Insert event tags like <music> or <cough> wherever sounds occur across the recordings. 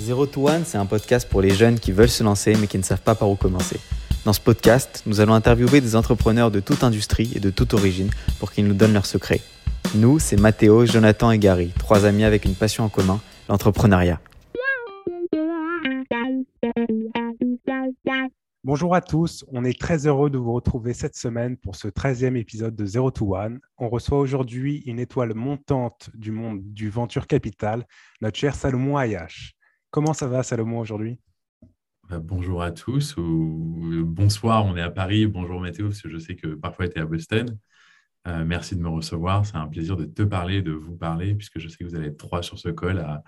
Zero to One, c'est un podcast pour les jeunes qui veulent se lancer mais qui ne savent pas par où commencer. Dans ce podcast, nous allons interviewer des entrepreneurs de toute industrie et de toute origine pour qu'ils nous donnent leurs secrets. Nous, c'est Mathéo, Jonathan et Gary, trois amis avec une passion en commun, l'entrepreneuriat. Bonjour à tous, on est très heureux de vous retrouver cette semaine pour ce 13e épisode de Zero to One. On reçoit aujourd'hui une étoile montante du monde du Venture Capital, notre cher Salomon Ayash. Comment ça va Salomon aujourd'hui? Bah, Bonjour à tous, ou bonsoir, on est à Paris, bonjour Mathéo, parce que je sais que parfois tu es à Boston. Euh, merci de me recevoir, c'est un plaisir de te parler, de vous parler, puisque je sais que vous allez être trois sur ce call à,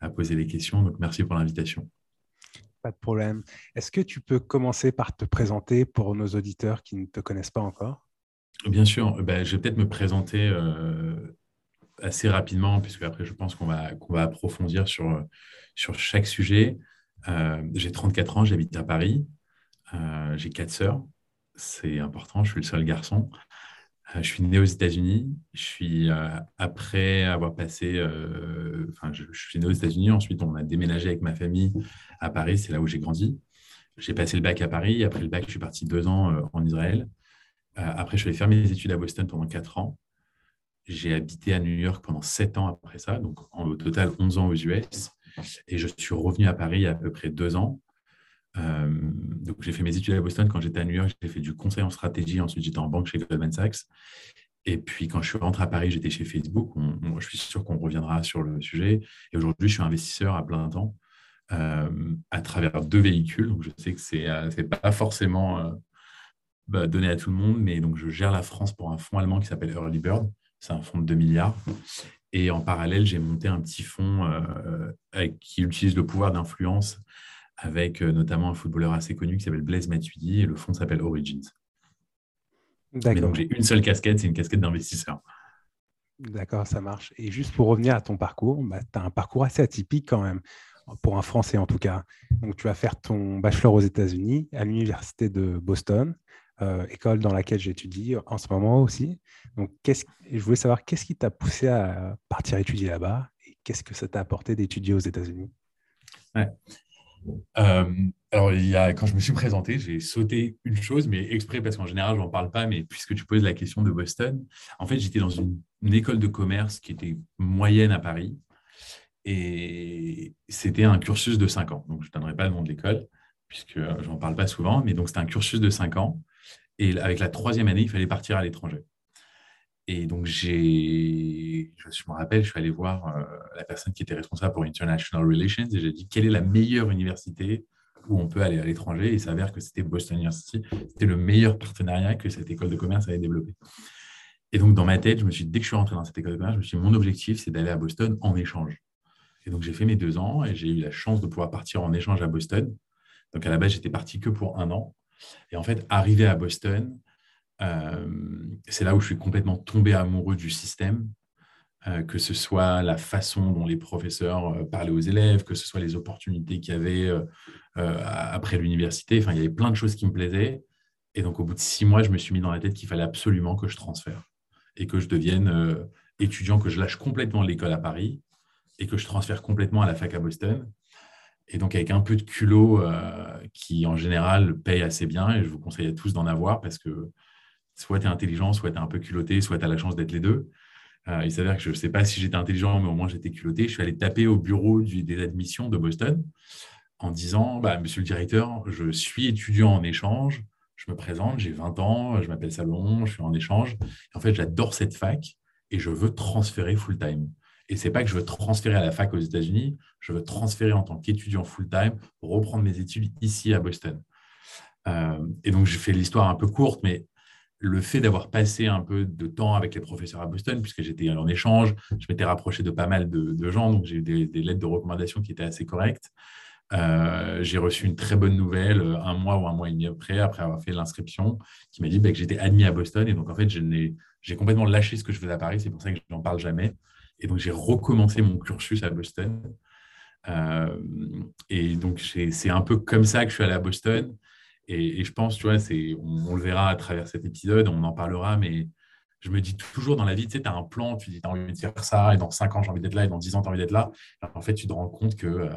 à poser des questions, donc merci pour l'invitation. Pas de problème. Est-ce que tu peux commencer par te présenter pour nos auditeurs qui ne te connaissent pas encore? Bien sûr. Ben, je vais peut-être me présenter euh, assez rapidement, puisque après, je pense qu'on va, qu'on va approfondir sur, sur chaque sujet. Euh, j'ai 34 ans, j'habite à Paris. Euh, j'ai quatre sœurs. C'est important, je suis le seul garçon. Euh, je suis né aux États-Unis. Je suis après avoir passé, enfin, je, suis né aux États-Unis. Ensuite, on a déménagé avec ma famille à Paris. C'est là où j'ai grandi. J'ai passé le bac à Paris. Après le bac, je suis parti deux ans en Israël. après, je suis allé faire mes études à Boston pendant quatre ans. J'ai habité à New York pendant sept ans après ça, donc en, au total 11 ans aux US. Et je suis revenu à Paris il y a à peu près deux ans euh, donc, j'ai fait mes études à Boston. Quand j'étais à New York, j'ai fait du conseil en stratégie. Ensuite, j'étais en banque chez Goldman Sachs. Et puis, quand je suis rentré à Paris, j'étais chez Facebook. je suis sûr qu'on reviendra sur le sujet. Et aujourd'hui, je suis investisseur à plein temps euh, à travers deux véhicules. Donc, je sais que ce n'est euh, pas forcément bah, donné à tout le monde, mais donc, je gère la France pour un fonds allemand qui s'appelle Early Bird. C'est un fonds de 2 milliards. Et en parallèle, j'ai monté un petit fonds qui utilise le pouvoir d'influence avec euh, notamment un footballeur assez connu qui s'appelle Blaise Matuidi et le fonds s'appelle Origins. Mais donc j'ai une seule casquette, c'est une casquette d'investisseur. D'accord, ça marche. Et juste pour revenir à ton parcours, bah, tu as un parcours assez atypique quand même, pour un Français en tout cas. Donc tu vas faire ton bachelor aux États-Unis à l'Université de Boston, euh, école dans laquelle j'étudie en ce moment aussi. Donc je voulais savoir qu'est-ce qui t'a poussé à partir étudier là-bas et qu'est-ce que ça t'a apporté d'étudier aux États-Unis? Euh, alors, quand je me suis présenté, j'ai sauté une chose, mais exprès parce qu'en général, je n'en parle pas, mais puisque tu poses la question de Boston, en fait, j'étais dans une, école de commerce qui était moyenne à Paris. Et c'était un cursus de 5 ans. Donc, je ne donnerai pas le nom de l'école, puisque je n'en parle pas souvent, mais donc c'était un cursus de 5 ans. Et avec la troisième année, il fallait partir à l'étranger. Et donc, j'ai, je me rappelle, je suis allé voir euh, la personne qui était responsable pour International Relations et j'ai dit quelle est la meilleure université où on peut aller à l'étranger? Et il s'avère que c'était Boston University. C'était le meilleur partenariat que cette école de commerce avait développé. Et donc, dans ma tête, je me suis dit, dès que je suis rentré dans cette école de commerce, je me suis dit, mon objectif, c'est d'aller à Boston en échange. Et donc, j'ai fait mes deux ans et j'ai eu la chance de pouvoir partir en échange à Boston. Donc, à la base, j'étais parti que pour un an. Et en fait, arrivé à Boston, euh, c'est là où je suis complètement tombé amoureux du système, euh, que ce soit la façon dont les professeurs euh, parlaient aux élèves, que ce soit les opportunités qu'il y avait après l'université. Enfin, il y avait plein de choses qui me plaisaient. Et donc, au bout de six mois, je me suis mis dans la tête qu'il fallait absolument que je transfère et que je devienne étudiant, que je lâche complètement l'école à Paris et que je transfère complètement à la fac à Boston. Et donc, avec un peu de culot qui, en général, paye assez bien. Et je vous conseille à tous d'en avoir parce que soit tu es intelligent, soit tu es un peu culotté, soit tu as la chance d'être les deux. Euh, il s'avère que je ne sais pas si j'étais intelligent, mais au moins j'étais culotté. Je suis allé taper au bureau des admissions de Boston en disant bah, Monsieur le directeur, je suis étudiant en échange, je me présente, j'ai 20 ans, je m'appelle Salomon, je suis en échange. en fait, j'adore cette fac et je veux transférer full-time. Et ce n'est pas que je veux transférer à la fac aux États-Unis, je veux transférer en tant qu'étudiant full-time pour reprendre mes études ici à Boston. Euh, et donc, je fais l'histoire un peu courte, mais le fait d'avoir passé un peu de temps avec les professeurs à Boston, puisque j'étais en échange, je m'étais rapproché de pas mal de, gens, donc j'ai eu des, lettres de recommandation qui étaient assez correctes. Euh, j'ai reçu une très bonne nouvelle euh, un mois ou un mois et demi après, après avoir fait l'inscription, qui m'a dit bah, que j'étais admis à Boston. Et donc, en fait, j'ai complètement lâché ce que je faisais à Paris. C'est pour ça que je n'en parle jamais. Et donc, j'ai recommencé mon cursus à Boston. Euh, et donc, c'est un peu comme ça que je suis allé à Boston. Et, je pense, tu vois, on, on, le verra à travers cet épisode, on en parlera, mais je me dis toujours dans la vie, tu sais, tu as un plan, tu dis, tu as envie de faire ça, et dans 5 ans, j'ai envie d'être là, et dans 10 ans, tu as envie d'être là. en fait, tu te rends compte que, euh,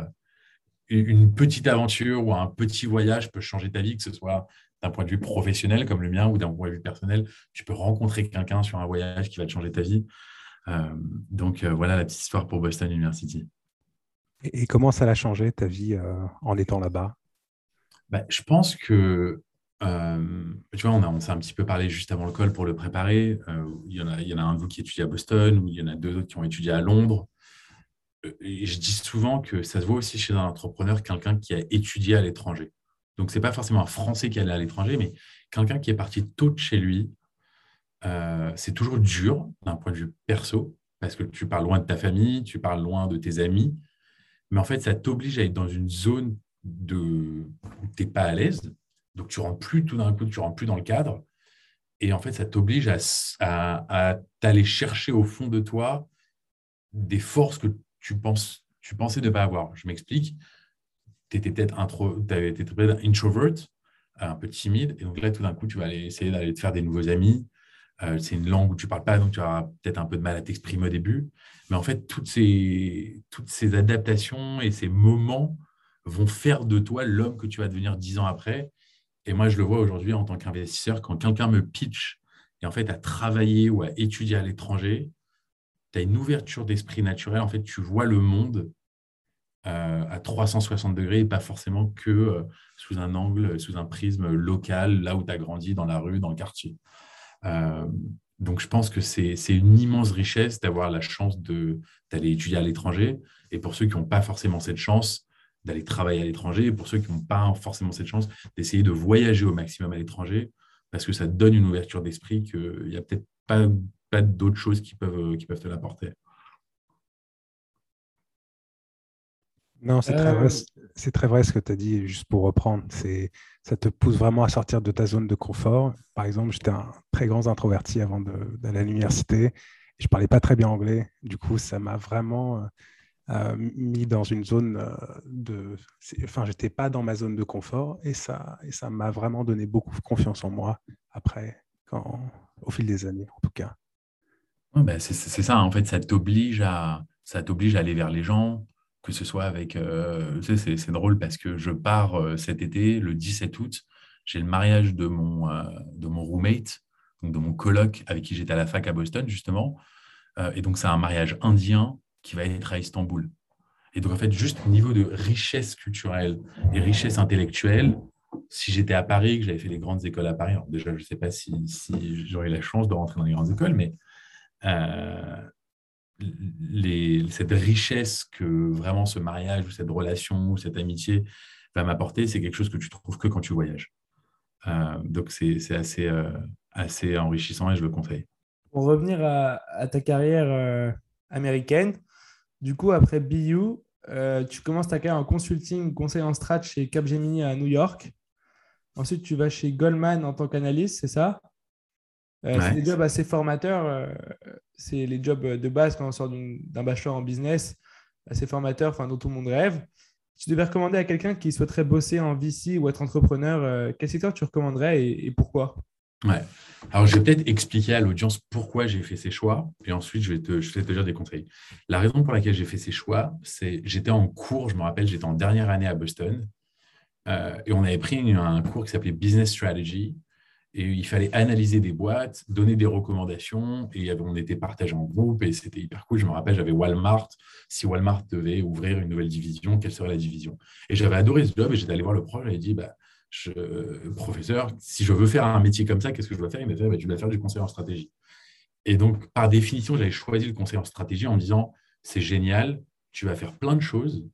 une petite aventure ou un petit voyage peut changer ta vie, que ce soit d'un point de vue professionnel comme le mien ou d'un point de vue personnel. Tu peux rencontrer quelqu'un sur un voyage qui va te changer ta vie. Euh, donc euh, voilà la petite histoire pour Boston University. Et, comment ça a changé ta vie euh, en étant là-bas? Bah, Je pense que, tu vois, on, on s'est un petit peu parlé juste avant le call pour le préparer. il, y en a, il y en a un de vous qui étudie à Boston, ou il y en a deux autres qui ont étudié à Londres. Et je dis souvent que ça se voit aussi chez un entrepreneur, quelqu'un qui a étudié à l'étranger. Donc, ce n'est pas forcément un Français qui allait à l'étranger, mais quelqu'un qui est parti tôt de chez lui, euh, c'est toujours dur d'un point de vue perso, parce que tu parles loin de ta famille, tu parles loin de tes amis, mais en fait, ça t'oblige à être dans une zone de... où tu n'es pas à l'aise. Donc, tu rentres plus tout d'un coup, tu rentres plus dans le cadre. Et en fait, ça t'oblige à, à, t'aller chercher au fond de toi des forces que tu, penses, tu pensais ne pas avoir. Je m'explique. Tu étais peut-être intro, introvert, un peu timide. Et donc là, tout d'un coup, tu vas aller essayer d'aller te faire des nouveaux amis, euh, c'est une langue où tu ne parles pas, donc tu auras peut-être un peu de mal à t'exprimer au début. Mais en fait, toutes ces, adaptations et ces moments vont faire de toi l'homme que tu vas devenir dix ans après. Et moi, je le vois aujourd'hui en tant qu'investisseur, quand quelqu'un me pitch et en fait à travailler ou à étudier à l'étranger, tu as une ouverture d'esprit naturel. En fait, tu vois le monde euh, à 360 degrés et pas forcément que euh, sous un angle, sous un prisme local, là où tu as grandi, dans la rue, dans le quartier. Euh, donc, je pense que c'est une immense richesse d'avoir la chance d'aller étudier à l'étranger. Et pour ceux qui n'ont pas forcément cette chance, d'aller travailler à l'étranger. Et pour ceux qui n'ont pas forcément cette chance, d'essayer de voyager au maximum à l'étranger, parce que ça donne une ouverture d'esprit qu'il n'y a peut-être pas, d'autres choses qui peuvent te l'apporter. Non, c'est très, vrai, euh, très vrai ce que tu as dit, juste pour reprendre. Ça te pousse vraiment à sortir de ta zone de confort. Par exemple, j'étais un très grand introverti avant d'aller à l'université je ne parlais pas très bien anglais. Du coup, ça m'a vraiment euh, euh, mis dans une zone de. Enfin, je n'étais pas dans ma zone de confort et ça et ça m'a vraiment donné beaucoup de confiance en moi après, quand, au fil des années, en tout cas. Ben, c'est ça, en fait, ça t'oblige à, ça t'oblige à aller vers les gens, que ce soit avec. Euh, tu c'est drôle parce que je pars euh, cet été, le 17 août, j'ai le mariage de mon, euh, de mon roommate, donc de mon coloc avec qui j'étais à la fac à Boston, justement. et donc, c'est un mariage indien qui va être à Istanbul. Et donc, en fait, juste au niveau de richesse culturelle et richesse intellectuelle, si j'étais à Paris, que j'avais fait des grandes écoles à Paris, déjà, je ne sais pas si, j'aurais la chance de rentrer dans les grandes écoles, mais cette richesse que vraiment ce mariage ou cette relation ou cette amitié va m'apporter, c'est quelque chose que tu trouves que quand tu voyages. Euh, donc c'est assez, euh, assez enrichissant et je le conseille. Pour revenir à, ta carrière euh, américaine, du coup, après BU, tu commences ta carrière en consulting, conseil en strat chez Capgemini à New York. Ensuite, tu vas chez Goldman en tant qu'analyste, c'est ça? C'est des jobs assez formateurs c'est les jobs de base quand on sort d'un bachelor en business, assez formateur, enfin, dont tout le monde rêve. Tu devais recommander à quelqu'un qui souhaiterait bosser en VC ou être entrepreneur, euh, quel secteur tu recommanderais et, pourquoi? Ouais. Alors, je vais peut-être expliquer à l'audience pourquoi j'ai fait ces choix, et ensuite, je vais, te, je vais te dire des conseils. La raison pour laquelle j'ai fait ces choix, c'est j'étais en cours, je me rappelle, j'étais en dernière année à Boston, euh, et on avait pris un cours qui s'appelait Business Strategy, et il fallait analyser des boîtes, donner des recommandations, et on était partagés en groupe, et c'était hyper cool. Je me rappelle, j'avais Walmart. Si Walmart devait ouvrir une nouvelle division, quelle serait la division? Et j'avais adoré ce job, et j'étais allé voir le prof, j'avais dit, bah, professeur, si je veux faire un métier comme ça, qu'est-ce que je dois faire? Il m'a dit, bah, tu dois faire du conseil en stratégie. Et donc, par définition, j'avais choisi le conseil en stratégie en me disant, c'est génial, tu vas faire plein de choses,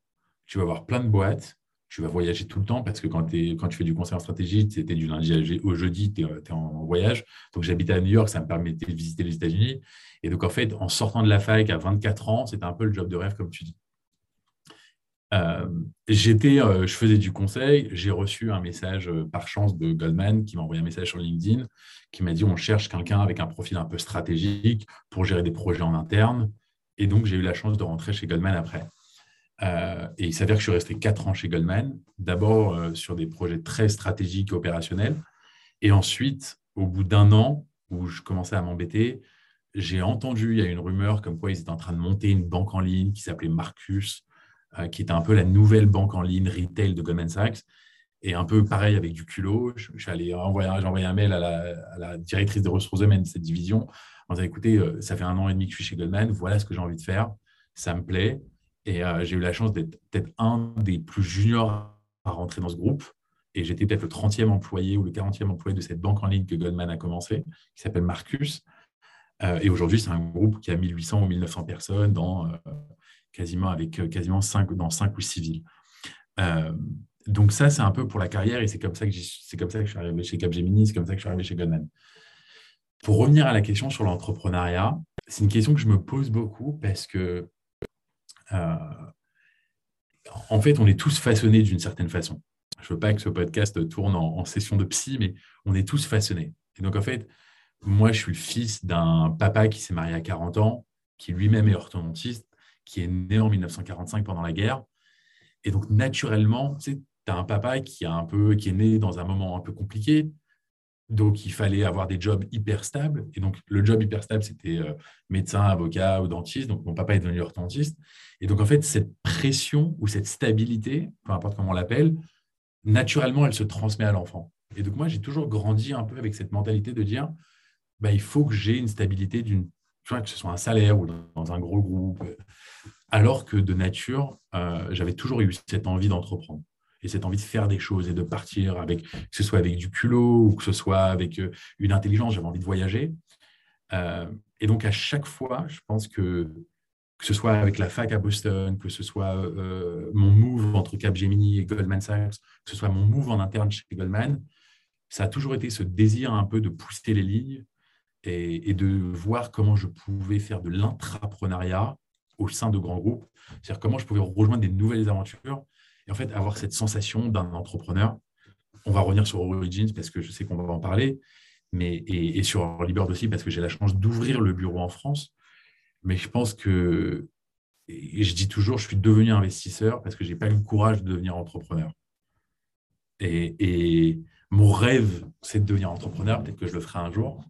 tu vas avoir plein de boîtes, tu vas voyager tout le temps parce que quand, tu fais du conseil en stratégie, c'était du lundi au jeudi, tu es, en voyage. Donc, j'habitais à New York, ça me permettait de visiter les États-Unis. Et donc, en fait, en sortant de la fac à 24 ans, c'était un peu le job de rêve, comme tu dis. Euh, euh, je faisais du conseil. J'ai reçu un message euh, par chance de Goldman qui m'a envoyé un message sur LinkedIn qui m'a dit on cherche quelqu'un avec un profil un peu stratégique pour gérer des projets en interne. Et donc, j'ai eu la chance de rentrer chez Goldman après. Euh, et il s'avère que je suis resté quatre ans chez Goldman, d'abord euh, sur des projets très stratégiques et opérationnels. Et ensuite, au bout d'un an où je commençais à m'embêter, j'ai entendu, il y a une rumeur comme quoi ils étaient en train de monter une banque en ligne qui s'appelait Marcus, qui était un peu la nouvelle banque en ligne retail de Goldman Sachs. Et un peu pareil avec du culot, j'ai envoyé, un mail à la, à la, directrice des ressources humaines de cette division en disant écoutez, ça fait un an et demi que je suis chez Goldman, voilà ce que j'ai envie de faire, ça me plaît. Et j'ai eu la chance d'être peut-être un des plus juniors à rentrer dans ce groupe. Et j'étais peut-être le 30e employé ou le 40e employé de cette banque en ligne que Goldman a commencé, qui s'appelle Marcus. Euh, et aujourd'hui, c'est un groupe qui a 1800 ou 1900 personnes dans, euh, quasiment, avec euh, quasiment 5, dans 5 ou 6 villes. donc ça, c'est un peu pour la carrière et c'est comme, ça que c'est comme ça que je suis arrivé chez Capgemini, c'est comme ça que je suis arrivé chez Goldman. Pour revenir à la question sur l'entrepreneuriat, c'est une question que je me pose beaucoup parce que, en fait, on est tous façonnés d'une certaine façon. Je veux pas que ce podcast tourne en, session de psy, mais on est tous façonnés. Et donc, en fait, moi, je suis fils d'un papa qui s'est marié à 40 ans, qui lui-même est orthodontiste, qui est né en 1945 pendant la guerre. Et donc, naturellement, tu as un papa qui, a un peu, qui est né dans un moment un peu compliqué. Donc, il fallait avoir des jobs hyper stables. Et donc, le job hyper stable, c'était euh, médecin, avocat ou dentiste. Donc, mon papa est devenu orthodontiste. Et donc, en fait, cette pression ou cette stabilité, peu importe comment on l'appelle, naturellement, elle se transmet à l'enfant. Et donc, moi, j'ai toujours grandi un peu avec cette mentalité de dire, bah, il faut que j'ai une stabilité d'une, que ce soit un salaire ou dans un gros groupe. Alors que de nature, euh, j'avais toujours eu cette envie d'entreprendre et cette envie de faire des choses et de partir avec, que ce soit avec du culot ou que ce soit avec euh, une intelligence, j'avais envie de voyager. Euh, et donc, à chaque fois, je pense que que ce soit avec la fac à Boston, que ce soit mon move entre Capgemini et Goldman Sachs, que ce soit mon move en interne chez Goldman, ça a toujours été ce désir un peu de pousser les lignes et, de voir comment je pouvais faire de l'intrapreneuriat au sein de grands groupes, c'est-à-dire comment je pouvais rejoindre des nouvelles aventures et en fait avoir cette sensation d'un entrepreneur. On va revenir sur Origins parce que je sais qu'on va en parler, mais, et, sur Liberd aussi parce que j'ai la chance d'ouvrir le bureau en France. Mais je pense que, je dis toujours, je suis devenu investisseur parce que je n'ai pas eu le courage de devenir entrepreneur. Et, et mon rêve, c'est de devenir entrepreneur. Peut-être que je le ferai un jour.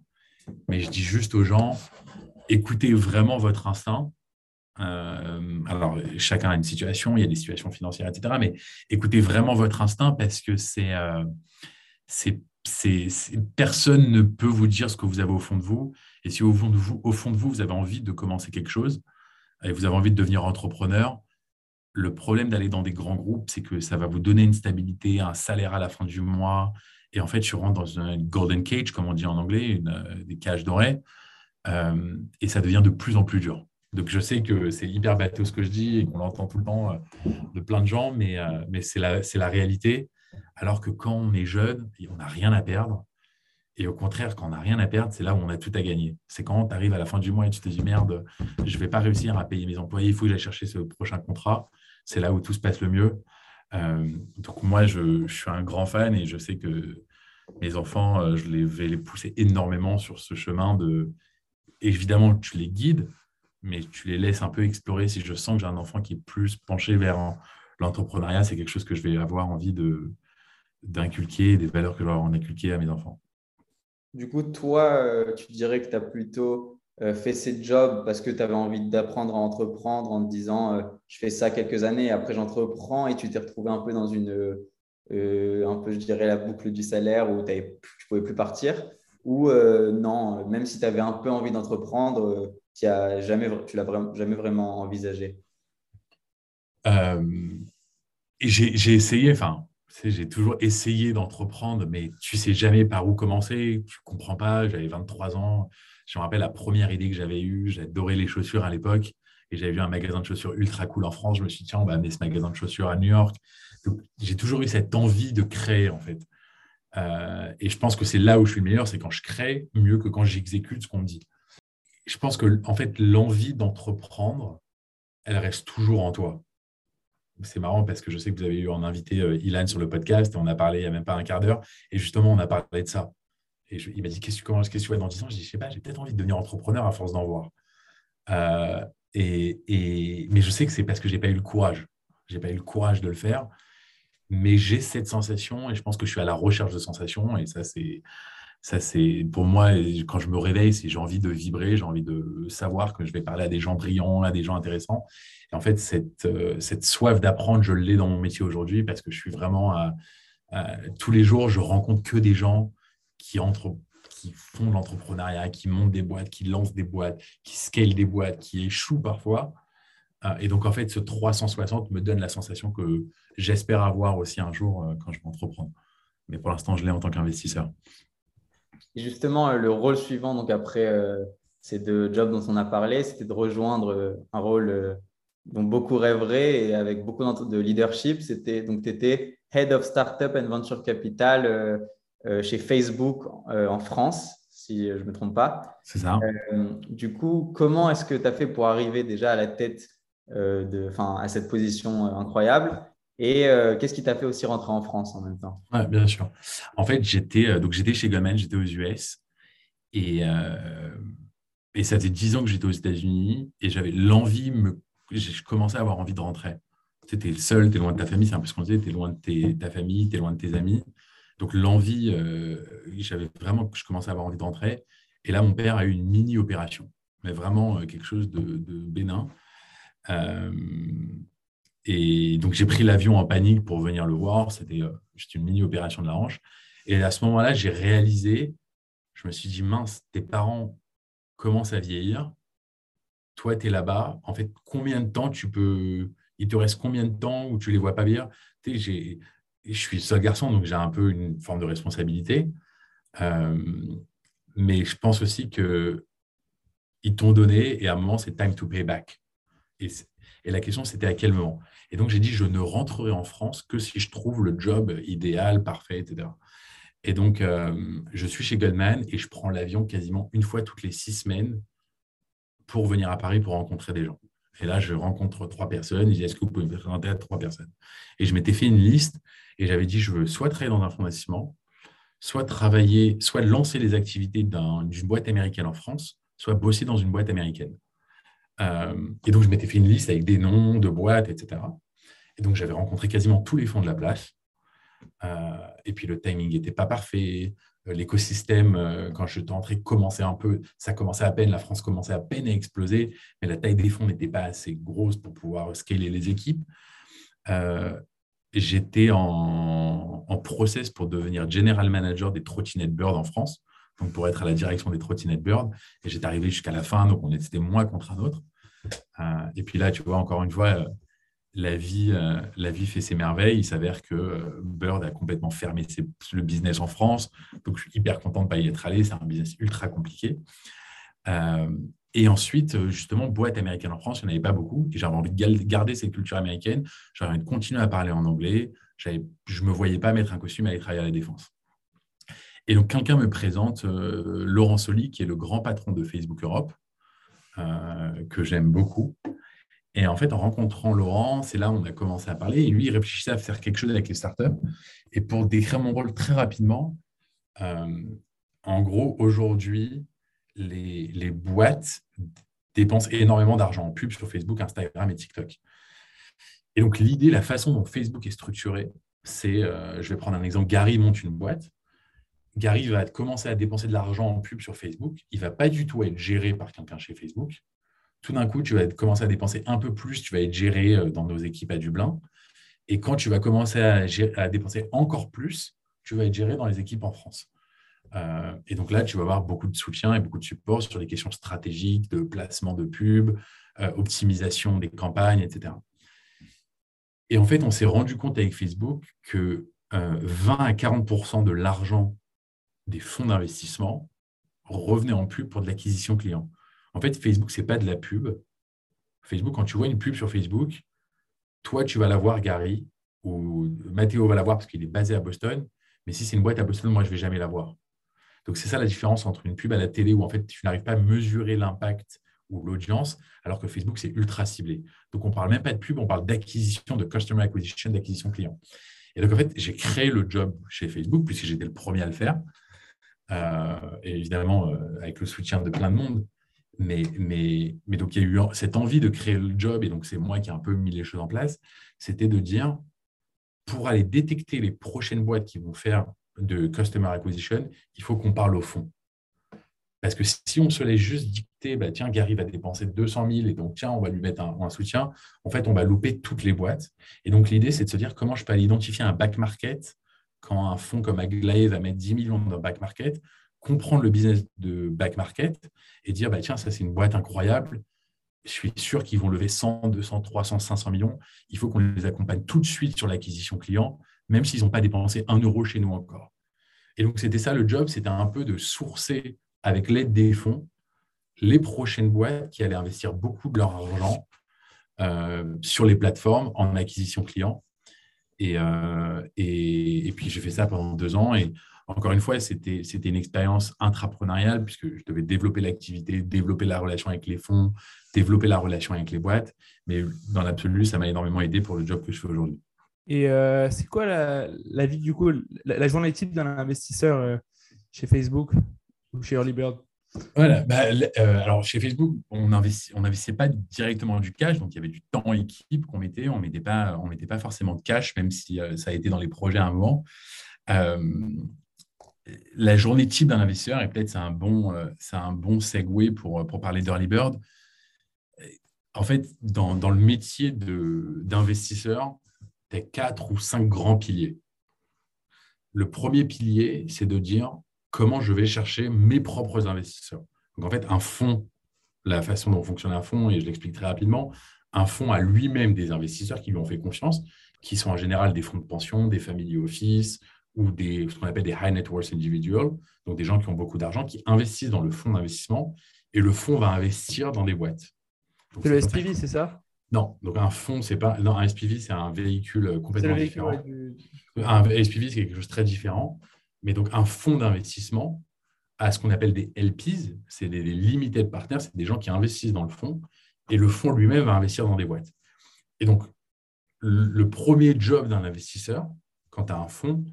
Mais je dis juste aux gens, écoutez vraiment votre instinct. Euh, alors, chacun a une situation, il y a des situations financières, etc. Mais écoutez vraiment votre instinct parce que c'est, euh, c'est, personne ne peut vous dire ce que vous avez au fond de vous. Et si au fond de vous, au fond de vous, vous avez envie de commencer quelque chose et vous avez envie de devenir entrepreneur, le problème d'aller dans des grands groupes, c'est que ça va vous donner une stabilité, un salaire à la fin du mois, et en fait, je rentre dans une golden cage, comme on dit en anglais, une, euh, des cages dorées. Euh, et ça devient de plus en plus dur. Donc, je sais que c'est hyper bateau ce que je dis et qu'on l'entend tout le temps euh, de plein de gens, mais, mais c'est la, la réalité. Alors que quand on est jeune, on n'a rien à perdre. Et au contraire, quand on n'a rien à perdre, c'est là où on a tout à gagner. C'est quand tu arrives à la fin du mois et tu te dis merde, je ne vais pas réussir à payer mes employés, il faut que j'aille chercher ce prochain contrat. C'est là où tout se passe le mieux. donc moi, je, je, suis un grand fan et je sais que mes enfants, euh, je vais les pousser énormément sur ce chemin de. Évidemment, tu les guides, mais tu les laisses un peu explorer. Si je sens que j'ai un enfant qui est plus penché vers l'entrepreneuriat, c'est quelque chose que je vais avoir envie de d'inculquer, des valeurs que je vais en inculquer à mes enfants. Du coup, toi, euh, tu dirais que tu as plutôt euh, fait ces jobs parce que tu avais envie d'apprendre à entreprendre en te disant je fais ça quelques années, après j'entreprends et tu t'es retrouvé un peu dans une euh, un peu, je dirais, la boucle du salaire où tu ne pouvais plus partir? Ou euh, non, même si tu avais un peu envie d'entreprendre, euh, tu l'as jamais, jamais vraiment envisagé? J'ai essayé, enfin, j'ai toujours essayé d'entreprendre, mais tu sais jamais par où commencer, tu comprends pas. J'avais 23 ans. Je me rappelle la première idée que j'avais eue, j'adorais les chaussures à l'époque et j'avais vu un magasin de chaussures ultra cool en France. Je me suis dit, tiens, on va amener ce magasin de chaussures à New York j'ai toujours eu cette envie de créer, en fait. Euh, et je pense que c'est là où je suis le meilleur, c'est quand je crée mieux que quand j'exécute ce qu'on me dit. Je pense que, en fait, l'envie d'entreprendre, elle reste toujours en toi. C'est marrant parce que je sais que vous avez eu en invité euh, Ilan sur le podcast et on a parlé il n'y a même pas un quart d'heure. Et justement, on a parlé de ça. Et il m'a dit Qu'est-ce que tu vas dans 10 ans? Je dis Je sais pas, j'ai peut-être envie de devenir entrepreneur à force d'en voir. Euh, et, mais je sais que c'est parce que je n'ai pas eu le courage. Je n'ai pas eu le courage de le faire mais j'ai cette sensation et je pense que je suis à la recherche de sensations et ça, c'est, Ça, c'est pour moi, quand je me réveille, c'est j'ai envie de vibrer, j'ai envie de savoir que je vais parler à des gens brillants, à des gens intéressants. Et en fait, cette, euh, soif d'apprendre, je l'ai dans mon métier aujourd'hui parce que je suis vraiment à, tous les jours, je rencontre que des gens qui font de l'entrepreneuriat, qui montent des boîtes, qui lancent des boîtes, qui scalent des boîtes, qui échouent parfois. Euh, et donc, en fait, ce 360 me donne la sensation que j'espère avoir aussi un jour euh, quand je vais entreprendre. Mais pour l'instant, je l'ai en tant qu'investisseur. Justement, euh, le rôle suivant, donc après ces deux jobs dont on a parlé, c'était de rejoindre un rôle dont beaucoup rêveraient et avec beaucoup de leadership. C'était donc tu étais Head of Startup and Venture Capital chez Facebook en France, si je ne me trompe pas. C'est ça. du coup, comment est-ce que tu as fait pour arriver déjà à la tête euh, de, à cette position euh, incroyable? Et euh, qu'est-ce qui t'a fait aussi rentrer en France en même temps? Ouais, Bien sûr. En fait, j'étais donc j'étais chez Goldman, j'étais aux US et, et ça faisait dix ans que j'étais aux États-Unis et j'avais l'envie, me, je commençais à avoir envie de rentrer. Tu es seul, tu es loin de ta famille, c'est un peu ce qu'on disait, tu es loin de ta famille, tu es loin de tes amis. Donc l'envie, j'avais vraiment, je commençais à avoir envie de rentrer. Et là, mon père a eu une mini-opération, mais vraiment quelque chose de, de bénin. Euh, et donc, j'ai pris l'avion en panique pour venir le voir. C'était euh, juste une mini-opération de la hanche. Et à ce moment-là, j'ai réalisé, je me suis dit, mince, tes parents commencent à vieillir. Toi, tu es là-bas. En fait, combien de temps tu peux. Il te reste combien de temps où tu les vois pas sais, Je suis seul garçon, donc j'ai un peu une forme de responsabilité. Euh, mais je pense aussi que ils t'ont donné et à un moment, c'est time to pay back. Et, la question, c'était à quel moment? Et donc, j'ai dit, je ne rentrerai en France que si je trouve le job idéal, parfait, etc. Et donc, euh, je suis chez Goldman et je prends l'avion quasiment une fois toutes les six semaines pour venir à Paris pour rencontrer des gens. Et là, je rencontre trois personnes. Je dis, est-ce que vous pouvez me présenter à trois personnes? Et je m'étais fait une liste et j'avais dit, je veux soit travailler dans un fonds d'investissement, soit travailler, soit lancer les activités d'une boîte américaine en France, soit bosser dans une boîte américaine. Euh, et donc, je m'étais fait une liste avec des noms de boîtes, etc. Et donc, j'avais rencontré quasiment tous les fonds de la place. Euh, et puis, le timing n'était pas parfait. Euh, l'écosystème, quand je entré, commençait un peu, ça commençait à peine, la France commençait à peine à exploser, mais la taille des fonds n'était pas assez grosse pour pouvoir scaler les équipes. J'étais en, en, process pour devenir general manager des trottinettes Bird en France donc pour être à la direction des trottinettes Bird. Et j'étais arrivé jusqu'à la fin, donc on était moi contre un autre. Euh, et puis là, tu vois, encore une fois, euh, la vie, euh, la vie fait ses merveilles. Il s'avère que Bird a complètement fermé le business en France. Donc, je suis hyper content de ne pas y être allé. C'est un business ultra compliqué. et ensuite, justement, boîte américaine en France, il n'y en avait pas beaucoup. J'avais envie de garder cette culture américaine. J'avais envie de continuer à parler en anglais. Je ne me voyais pas mettre un costume et aller travailler à la défense. Et donc, quelqu'un me présente euh, Laurent Soli, qui est le grand patron de Facebook Europe, euh, que j'aime beaucoup. Et en fait, en rencontrant Laurent, c'est là où on a commencé à parler. Et lui, il réfléchissait à faire quelque chose avec les startups. Et pour décrire mon rôle très rapidement, euh, en gros, aujourd'hui, les, boîtes dépensent énormément d'argent en pub sur Facebook, Instagram et TikTok. Et donc, l'idée, la façon dont Facebook est structuré, c'est, je vais prendre un exemple, Gary monte une boîte. Gary va commencer à dépenser de l'argent en pub sur Facebook. Il ne va pas du tout être géré par quelqu'un chez Facebook. Tout d'un coup, tu vas commencer à dépenser un peu plus, tu vas être géré euh, dans nos équipes à Dublin. Et quand tu vas commencer à, dépenser encore plus, tu vas être géré dans les équipes en France. Euh, et donc là, tu vas avoir beaucoup de soutien et beaucoup de support sur les questions stratégiques, de placement de pub, euh, optimisation des campagnes, etc. Et en fait, on s'est rendu compte avec Facebook que 20 à 40% de l'argent des fonds d'investissement revenaient en pub pour de l'acquisition client. En fait, Facebook, ce n'est pas de la pub. Facebook, quand tu vois une pub sur Facebook, toi, tu vas la voir, Gary, ou Matteo va la voir parce qu'il est basé à Boston. Mais si c'est une boîte à Boston, moi, je ne vais jamais la voir. Donc, c'est ça la différence entre une pub à la télé où en fait, tu n'arrives pas à mesurer l'impact ou l'audience, alors que Facebook, c'est ultra ciblé. Donc, on ne parle même pas de pub, on parle d'acquisition, de customer acquisition, d'acquisition client. Et donc, en fait, j'ai créé le job chez Facebook, puisque j'étais le premier à le faire. Euh, et évidemment euh, avec le soutien de plein de monde. Mais, donc, il y a eu cette envie de créer le job, et donc c'est moi qui ai un peu mis les choses en place, c'était de dire, pour aller détecter les prochaines boîtes qui vont faire de customer acquisition, il faut qu'on parle au fond. Parce que si on se laisse juste dicter, bah, tiens, Gary va dépenser 200 000 et donc, tiens, on va lui mettre un, soutien, en fait, on va louper toutes les boîtes. Et donc, l'idée, c'est de se dire comment je peux aller identifier un back market quand un fonds comme Aglaé va mettre 10 millions dans back market, comprendre le business de back market et dire, bah, tiens, ça, c'est une boîte incroyable. Je suis sûr qu'ils vont lever 100, 200, 300, 500 millions. Il faut qu'on les accompagne tout de suite sur l'acquisition client, même s'ils n'ont pas dépensé un euro chez nous encore. Et donc, c'était ça le job, c'était un peu de sourcer avec l'aide des fonds, les prochaines boîtes qui allaient investir beaucoup de leur argent euh, sur les plateformes en acquisition client. Euh, et, et, puis, j'ai fait ça pendant deux ans. Et encore une fois, c'était une expérience intrapreneuriale puisque je devais développer l'activité, développer la relation avec les fonds, développer la relation avec les boîtes. Mais dans l'absolu, ça m'a énormément aidé pour le job que je fais aujourd'hui. Et euh, c'est quoi la, vie, du coup, la, journée type d'un investisseur chez Facebook chez Early Bird? Voilà, bah, euh, alors chez Facebook, on n'investissait pas directement du cash, donc il y avait du temps équipe qu'on mettait, on ne mettait, pas, on mettait pas forcément de cash, même si euh, ça a été dans les projets à un moment. Euh, la journée type d'un investisseur, et peut-être c'est un, bon, c'est un bon segue pour, pour parler d'Early Bird. En fait, dans, dans le métier d'investisseur, tu as quatre ou cinq grands piliers. Le premier pilier, c'est de dire comment je vais chercher mes propres investisseurs. Donc en fait, un fonds, la façon dont fonctionne un fonds, et je l'explique très rapidement, un fonds a lui-même des investisseurs qui lui ont fait confiance, qui sont en général des fonds de pension, des family office ou des, ce qu'on appelle des high net worth individuals, donc des gens qui ont beaucoup d'argent, qui investissent dans le fonds d'investissement et le fonds va investir dans des boîtes. C'est le SPV, c'est ça? Non, donc un fonds, c'est pas. Non, un SPV, c'est un véhicule complètement différent. Un SPV, c'est quelque chose de très différent. Mais donc, un fonds d'investissement à ce qu'on appelle des LPs, c'est des, limited partners, c'est des gens qui investissent dans le fonds et le fonds lui-même va investir dans des boîtes. Et donc, le, premier job d'un investisseur, quand tu as un fonds,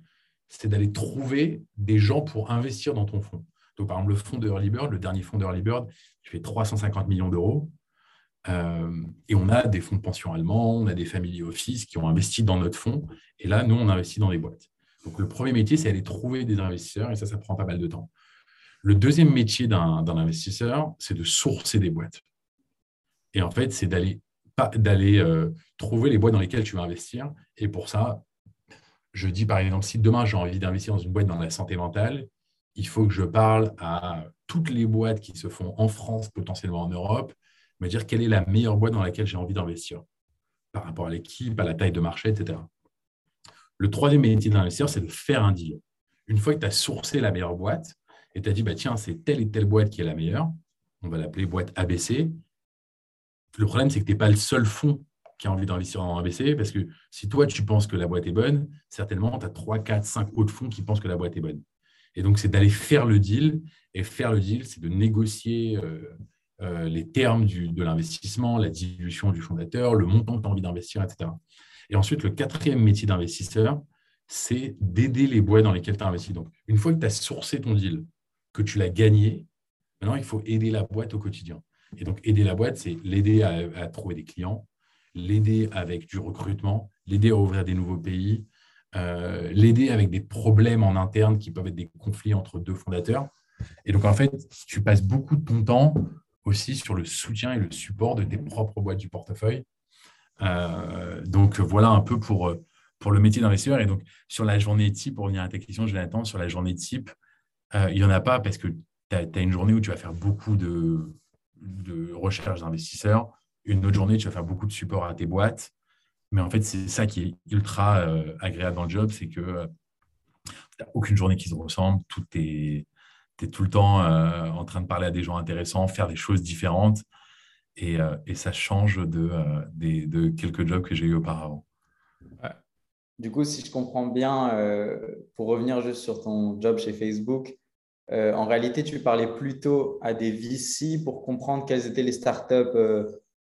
c'est d'aller trouver des gens pour investir dans ton fonds. Donc, par exemple, le fonds de Early Bird, le dernier fonds de Early Bird, il fait 350 millions d'euros. Euh, et on a des fonds de pension allemands, on a des family office qui ont investi dans notre fonds. Et là, nous, on investit dans des boîtes. Donc, le premier métier, c'est aller trouver des investisseurs et ça, ça prend pas mal de temps. Le deuxième métier d'un investisseur, c'est de sourcer des boîtes. Et en fait, c'est d'aller euh, trouver les boîtes dans lesquelles tu veux investir. Et pour ça, je dis par exemple, si demain j'ai envie d'investir dans une boîte dans la santé mentale, il faut que je parle à toutes les boîtes qui se font en France, potentiellement en Europe, me dire quelle est la meilleure boîte dans laquelle j'ai envie d'investir par rapport à l'équipe, à la taille de marché, etc. Le troisième métier d'investisseur, c'est de faire un deal. Une fois que tu as sourcé la meilleure boîte et tu as dit, bah, tiens, c'est telle et telle boîte qui est la meilleure, on va l'appeler boîte ABC. Le problème, c'est que tu n'es pas le seul fonds qui a envie d'investir en ABC, parce que si toi, tu penses que la boîte est bonne, certainement, tu as 3, 4, 5 autres fonds qui pensent que la boîte est bonne. Et donc, c'est d'aller faire le deal. Et faire le deal, c'est de négocier euh, euh, les termes de l'investissement, la dilution du fondateur, le montant que tu as envie d'investir, etc. Et ensuite, le quatrième métier d'investisseur, c'est d'aider les boîtes dans lesquelles tu as investi. Donc, une fois que tu as sourcé ton deal, que tu l'as gagné, maintenant, il faut aider la boîte au quotidien. Et donc, aider la boîte, c'est l'aider à, trouver des clients, l'aider avec du recrutement, l'aider à ouvrir des nouveaux pays, euh, l'aider avec des problèmes en interne qui peuvent être des conflits entre deux fondateurs. Et donc, en fait, tu passes beaucoup de ton temps aussi sur le soutien et le support de tes propres boîtes du portefeuille euh, donc voilà un peu pour, pour le métier d'investisseur. Et donc sur la journée type, pour revenir à ta question, l'attends, sur la journée type, euh, il n'y en a pas parce que tu as, une journée où tu vas faire beaucoup de, de recherche d'investisseurs. Une autre journée, tu vas faire beaucoup de support à tes boîtes. Mais en fait, c'est ça qui est ultra euh, agréable dans le job, c'est que tu n'as aucune journée qui se ressemble. Tu es tout le temps en train de parler à des gens intéressants, faire des choses différentes. Euh, et, ça change de, euh, de quelques jobs que j'ai eu auparavant. Du coup, si je comprends bien, euh, pour revenir juste sur ton job chez Facebook, en réalité, tu parlais plutôt à des VC pour comprendre quelles étaient les startups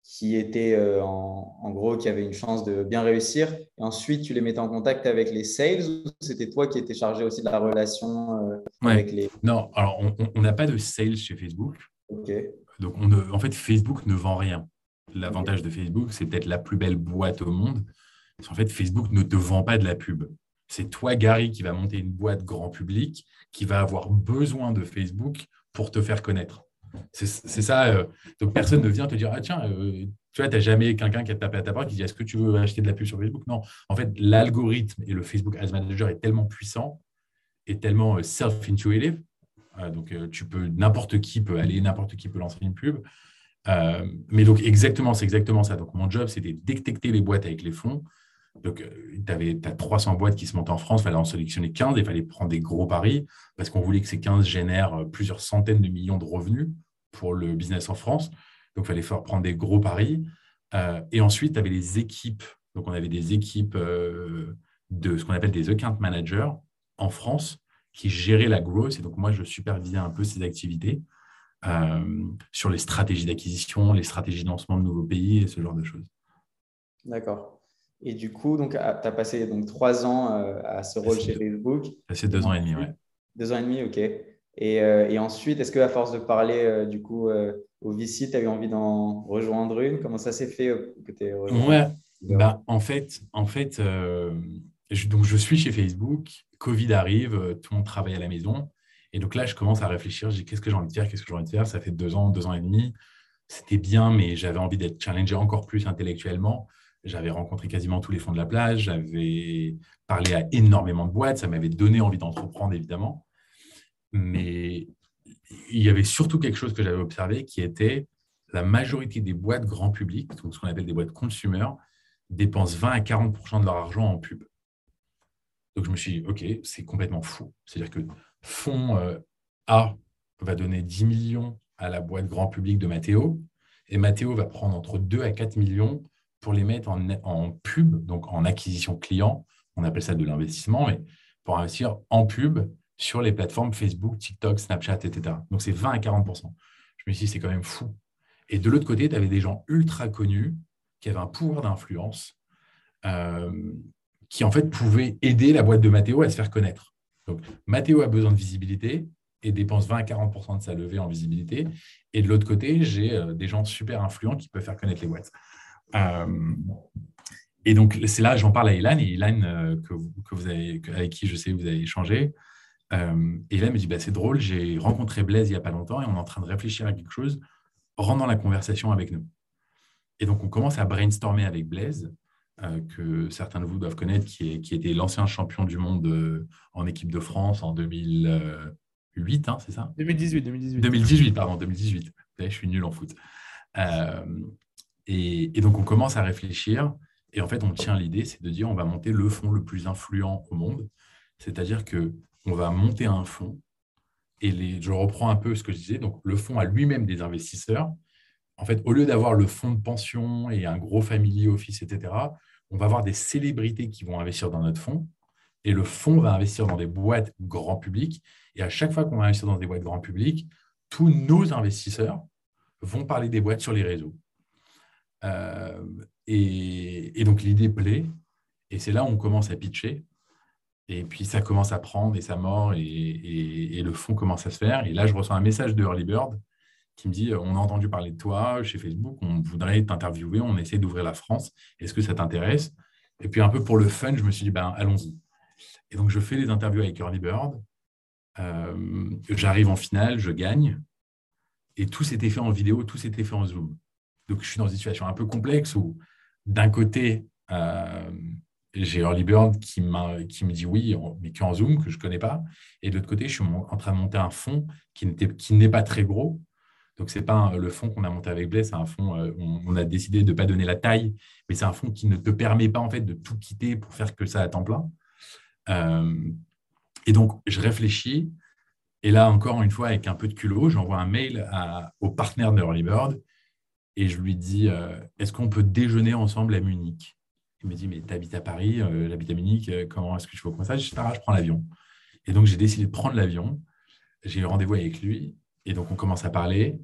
qui étaient en, en, gros, qui avaient une chance de bien réussir. Et ensuite, tu les mettais en contact avec les sales ou c'était toi qui étais chargé aussi de la relation avec les. Non, alors on n'a pas de sales chez Facebook. Ok. Donc, en fait, Facebook ne vend rien. L'avantage de Facebook, c'est peut-être la plus belle boîte au monde. En fait, Facebook ne te vend pas de la pub. C'est toi, Gary, qui va monter une boîte grand public, qui va avoir besoin de Facebook pour te faire connaître. C'est ça. Euh, donc, personne ne vient te dire Ah, tiens, euh, tu vois, tu n'as jamais quelqu'un qui a tapé à ta porte qui dit Est-ce que tu veux acheter de la pub sur Facebook? Non. En fait, l'algorithme et le Facebook Ads Manager est tellement puissant et tellement euh, self-intuitive. donc, tu peux, n'importe qui peut aller, n'importe qui peut lancer une pub. mais donc, exactement, c'est exactement ça. Donc, mon job, c'était de détecter les boîtes avec les fonds. Donc, tu as 300 boîtes qui se montent en France, il fallait en sélectionner 15 il fallait prendre des gros paris parce qu'on voulait que ces 15 génèrent plusieurs centaines de millions de revenus pour le business en France. Donc, il fallait faire prendre des gros paris. Euh, et ensuite, tu avais les équipes. Donc, on avait des équipes euh, de ce qu'on appelle des account managers en France qui géraient la growth. Et donc, moi, je supervisais un peu ces activités euh, sur les stratégies d'acquisition, les stratégies de lancement de nouveaux pays et ce genre de choses. D'accord. Et du coup, tu as passé donc, trois ans à ce rôle chez Facebook. Passé deux ans et demi, oui. Deux ans et demi, OK. Euh, et, ensuite, est-ce qu'à force de parler euh, du coup euh, au VC, tu as eu envie d'en rejoindre une? Comment ça s'est fait que tu Ouais, bah, en fait, en fait je, donc je suis chez Facebook, Covid arrive, tout le monde travaille à la maison. Et donc là, je commence à réfléchir, j'ai qu'est-ce que j'ai envie de faire, qu'est-ce que j'ai envie de faire? Ça fait deux ans, deux ans et demi. C'était bien, mais j'avais envie d'être challengé encore plus intellectuellement. J'avais rencontré quasiment tous les fonds de la plage, j'avais parlé à énormément de boîtes, ça m'avait donné envie d'entreprendre, évidemment. Mais il y avait surtout quelque chose que j'avais observé qui était la majorité des boîtes grand public, ce qu'on appelle des boîtes consumer, dépensent 20 à 40% de leur argent en pub. Donc je me suis dit, OK, c'est complètement fou. C'est-à-dire que fonds euh, A va donner 10 millions à la boîte grand public de Matteo, et Matteo va prendre entre 2 à 4 millions pour les mettre en, pub, donc en acquisition client. On appelle ça de l'investissement, mais pour investir en pub sur les plateformes Facebook, TikTok, Snapchat, etc. Donc, c'est 20 à 40% Je me suis dit, c'est quand même fou. Et de l'autre côté, tu avais des gens ultra connus qui avaient un pouvoir d'influence euh, qui, en fait, pouvaient aider la boîte de Matteo à se faire connaître. Donc, Matteo a besoin de visibilité et dépense 20 à 40% de sa levée en visibilité. Et de l'autre côté, j'ai euh, des gens super influents qui peuvent faire connaître les boîtes. Euh, et donc, c'est là, j'en parle à Ilan, et Ilan, que, que, vous avez, avec qui je sais que vous avez échangé, euh, et me dit, bah, c'est drôle, j'ai rencontré Blaise il n'y a pas longtemps et on est en train de réfléchir à quelque chose, rendant la conversation avec nous. Et donc, on commence à brainstormer avec Blaise, euh, que certains de vous doivent connaître, qui, est, qui était l'ancien champion du monde euh, en équipe de France en 2008, hein, c'est ça? 2018, 2018. 2018, pardon, 2018. je suis nul en foot. Et, donc, on commence à réfléchir. Et en fait, on tient l'idée, c'est de dire on va monter le fonds le plus influent au monde. C'est-à-dire que on va monter un fonds. Et je reprends un peu ce que je disais. Donc, le fonds a lui-même des investisseurs. En fait, au lieu d'avoir le fonds de pension et un gros family office, etc., on va avoir des célébrités qui vont investir dans notre fonds. Et le fonds va investir dans des boîtes grand public. Et à chaque fois qu'on va investir dans des boîtes grand public, tous nos investisseurs vont parler des boîtes sur les réseaux. Euh, et, donc l'idée plaît. Et c'est là où on commence à pitcher. Et puis ça commence à prendre et ça mord et, le fond commence à se faire. Et là, je reçois un message de Early Bird qui me dit On a entendu parler de toi chez Facebook, on voudrait t'interviewer, on essaie d'ouvrir la France. Est-ce que ça t'intéresse? Et puis un peu pour le fun, je me suis dit ben, Allons-y. Et donc je fais les interviews avec Early Bird. Euh, j'arrive en finale, je gagne. Et tout s'était fait en vidéo, tout s'était fait en Zoom. Donc je suis dans une situation un peu complexe où d'un côté, euh, j'ai Early Bird qui, qui me dit oui, mais en Zoom, que je ne connais pas. Et de l'autre côté, je suis en train de monter un fonds qui n'est pas très gros. Donc, ce n'est pas le fonds qu'on a monté avec Blaise, c'est un fonds, euh, on, a décidé de ne pas donner la taille, mais c'est un fonds qui ne te permet pas en fait de tout quitter pour faire que ça à temps plein. Euh, et donc, je réfléchis. Et là, encore une fois, avec un peu de culot, j'envoie un mail au partenaire de Early Bird et je lui dis euh, est-ce qu'on peut déjeuner ensemble à Munich? Il me dit, mais tu habites à Paris, euh, j'habite à Munich, euh, comment est-ce que tu veux qu'on ça Je dis, je prends l'avion. Et donc, j'ai décidé de prendre l'avion. J'ai eu rendez-vous avec lui. Et donc, on commence à parler.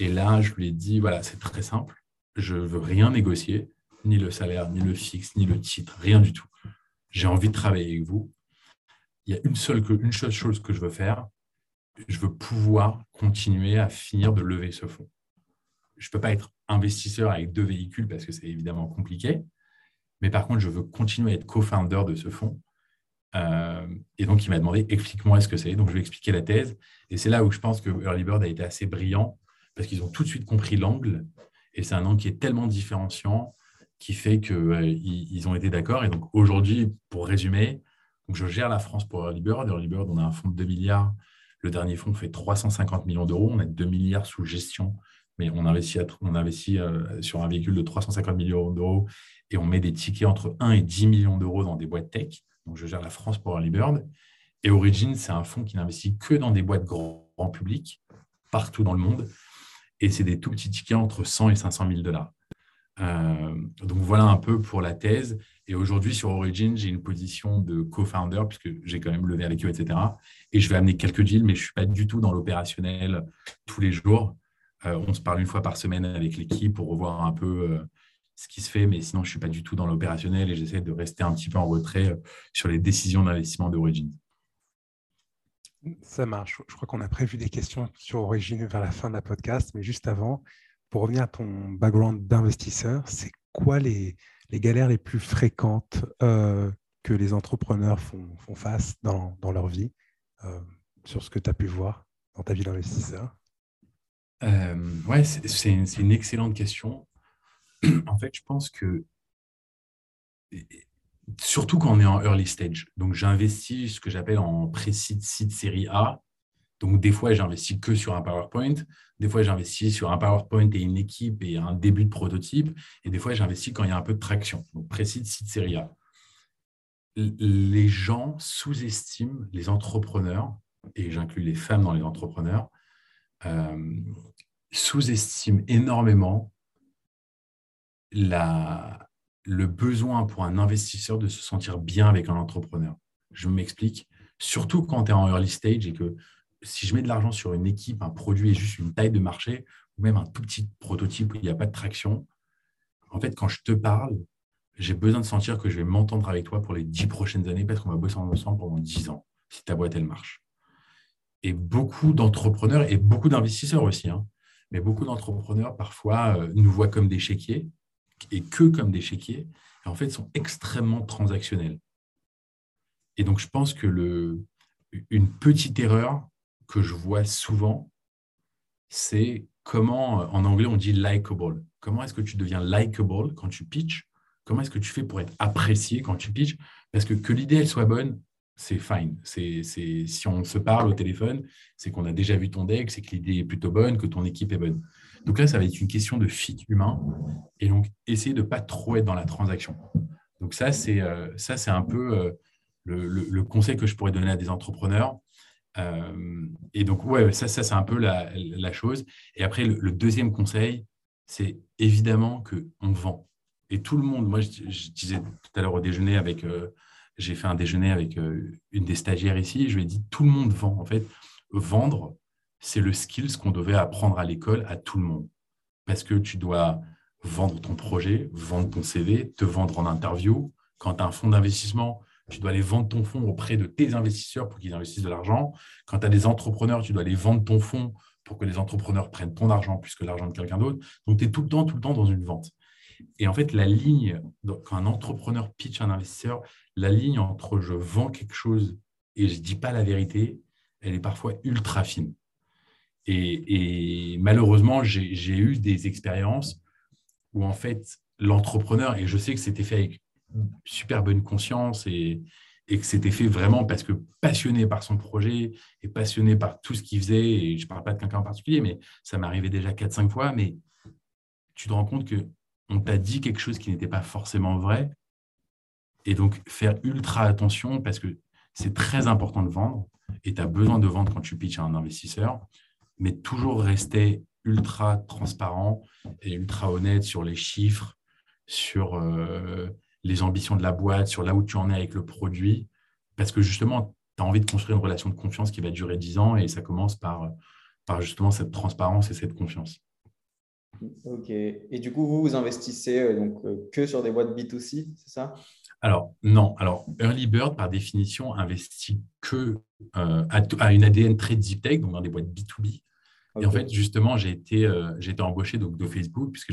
Et là, je lui ai dit, voilà, c'est très simple. Je veux rien négocier, ni le salaire, ni le fixe, ni le titre, rien du tout. J'ai envie de travailler avec vous. Il y a une seule, une seule chose que je veux faire. Je veux pouvoir continuer à finir de lever ce fonds. Je ne peux pas être investisseur avec deux véhicules parce que c'est évidemment compliqué. Mais par contre, je veux continuer à être co-founder de ce fonds. Euh, et donc, il m'a demandé, explique-moi ce que c'est. Donc, je lui ai expliqué la thèse. Et c'est là où je pense que Early Bird a été assez brillant parce qu'ils ont tout de suite compris l'angle. Et c'est un angle qui est tellement différenciant qui fait qu'ils euh, ils ont été d'accord. Et donc, aujourd'hui, pour résumer, je gère la France pour Early Bird. Early Bird, on a un fonds de 2 milliards. Le dernier fonds fait 350 millions d'euros. On a 2 milliards sous gestion, mais on investit, on euh, sur un véhicule de 350 millions d'euros et on met des tickets entre 1 et 10 millions d'euros dans des boîtes tech. Donc, je gère la France pour Early Bird. Et Origin, c'est un fonds qui n'investit que dans des boîtes grand, public, partout dans le monde. Et c'est des tout petits tickets entre 100 et 500 000 dollars. Euh, donc voilà un peu pour la thèse. Et aujourd'hui, sur Origin, j'ai une position de co-founder, puisque j'ai quand même levé avec eux, etc. Et je vais amener quelques deals, mais je ne suis pas du tout dans l'opérationnel tous les jours. Euh, on se parle une fois par semaine avec l'équipe pour revoir un peu euh, ce qui se fait, mais sinon, je ne suis pas du tout dans l'opérationnel et j'essaie de rester un petit peu en retrait euh, sur les décisions d'investissement d'Origin. Ça marche. Je crois qu'on a prévu des questions sur Origin vers la fin de la podcast, mais juste avant, pour revenir à ton background d'investisseur, c'est quoi les, galères les plus fréquentes que les entrepreneurs font, face dans, leur vie sur ce que tu as pu voir dans ta vie d'investisseur? Euh, Ouais, c'est une excellente question <clears throat> en fait, je pense que, surtout quand on est en early stage, donc j'investis ce que j'appelle en pré-seed, seed série A. Donc, des fois, j'investis que sur un PowerPoint. Des fois, j'investis sur un PowerPoint et une équipe et un début de prototype. Et des fois, j'investis quand il y a un peu de traction. Donc, pré-seed, seed série A. Les gens sous-estiment les entrepreneurs, et j'inclus les femmes dans les entrepreneurs, euh, sous-estiment énormément la, le besoin pour un investisseur de se sentir bien avec un entrepreneur. Je m'explique. Surtout quand tu es en early stage et que si je mets de l'argent sur une équipe, un produit et juste une taille de marché, ou même un tout petit prototype où il n'y a pas de traction, en fait, quand je te parle, j'ai besoin de sentir que je vais m'entendre avec toi pour les dix prochaines années parce qu'on va bosser ensemble pendant dix ans, si ta boîte, elle marche. Et beaucoup d'entrepreneurs et beaucoup d'investisseurs aussi, hein, mais beaucoup d'entrepreneurs parfois euh, nous voient comme des chéquiers et que comme des chéquiers, en fait, sont extrêmement transactionnels. Et donc, je pense que le, une petite erreur que je vois souvent, c'est comment, en anglais, on dit likable. Comment est-ce que tu deviens likable quand tu pitches? Comment est-ce que tu fais pour être apprécié quand tu pitches? Parce que que l'idée soit bonne, c'est fine. Si on se parle au téléphone, c'est qu'on a déjà vu ton deck, c'est que l'idée est plutôt bonne, que ton équipe est bonne. Donc là, ça va être une question de fit humain et donc essayer de ne pas trop être dans la transaction. Donc ça, c'est euh, un peu euh, le, conseil que je pourrais donner à des entrepreneurs. Euh, et donc, ouais, ça, ça c'est un peu la, chose. Et après, le, deuxième conseil, c'est évidemment qu'on vend. Et tout le monde, moi, je, disais tout à l'heure au déjeuner avec, j'ai fait un déjeuner avec une des stagiaires ici, je lui ai dit, tout le monde vend. En fait, vendre, c'est le skills qu'on devait apprendre à l'école à tout le monde. Parce que tu dois vendre ton projet, vendre ton CV, te vendre en interview. Quand tu as un fonds d'investissement, tu dois aller vendre ton fonds auprès de tes investisseurs pour qu'ils investissent de l'argent. Quand tu as des entrepreneurs, tu dois aller vendre ton fonds pour que les entrepreneurs prennent ton argent puisque l'argent de quelqu'un d'autre. Donc, tu es tout le temps, tout le temps dans une vente. Et en fait, la ligne, quand un entrepreneur pitch un investisseur, la ligne entre je vends quelque chose et je ne dis pas la vérité, elle est parfois ultra fine. Et, malheureusement, j'ai eu des expériences où en fait, l'entrepreneur, et je sais que c'était fait avec super bonne conscience et, que c'était fait vraiment parce que passionné par son projet et passionné par tout ce qu'il faisait, et je ne parle pas de quelqu'un en particulier, mais ça arrivé déjà 4-5 fois, mais tu te rends compte qu'on t'a dit quelque chose qui n'était pas forcément vrai. Et donc, faire ultra attention parce que c'est très important de vendre et tu as besoin de vendre quand tu pitches à un investisseur mais toujours rester ultra transparent et ultra honnête sur les chiffres, sur euh, les ambitions de la boîte, sur là où tu en es avec le produit, parce que justement, tu as envie de construire une relation de confiance qui va durer 10 ans et ça commence par, par justement cette transparence et cette confiance. Ok. Et du coup, vous, vous investissez euh, donc, euh, que sur des boîtes B2C, c'est ça? Alors, non. Alors, Early Bird, par définition, investit que à, une ADN très deep tech, donc dans des boîtes B2B. Et en fait, justement, j'ai été, euh, été embauché donc, de Facebook, puisque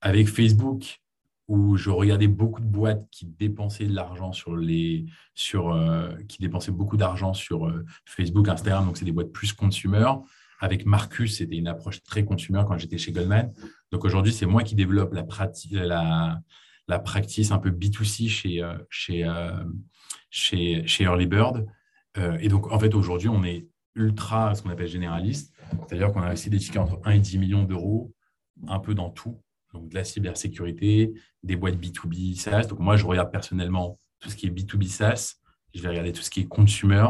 avec Facebook, où je regardais beaucoup de boîtes qui dépensaient de l'argent sur les sur euh, qui dépensaient beaucoup d'argent sur euh, Facebook, Instagram, donc c'est des boîtes plus consumer. Avec Marcus, c'était une approche très consumer quand j'étais chez Goldman. Donc aujourd'hui, c'est moi qui développe la pratique la, la practice un peu B2C chez chez chez, chez Early Bird. et donc en fait aujourd'hui, on est ultra ce qu'on appelle généraliste, c'est-à-dire qu'on a investi des tickets entre 1 et 10 millions d'euros un peu dans tout donc de la cybersécurité, des boîtes B2B SaaS. Donc moi, je regarde personnellement tout ce qui est B2B SaaS. Je vais regarder tout ce qui est consumer,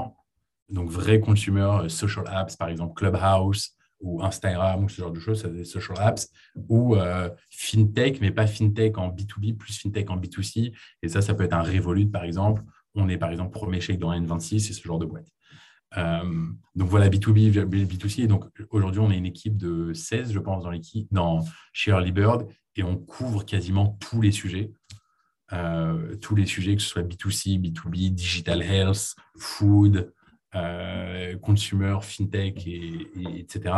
donc vrai consumer, euh, social apps, par exemple Clubhouse ou Instagram ou ce genre de choses, c'est des social apps, ou euh, fintech, mais pas fintech en B2B, plus fintech en B2C. Et ça, ça peut être un Revolut, par exemple. On est, par exemple, premier chèque dans N26 et ce genre de boîte. Euh, donc voilà, B2B, B2C. Et donc aujourd'hui, on est une équipe de 16, je pense, dans l'équipe, dans, chez Early Bird, et on couvre quasiment tous les sujets. Tous les sujets, que ce soit B2C, B2B, digital health, food, consumer, fintech, et, etc.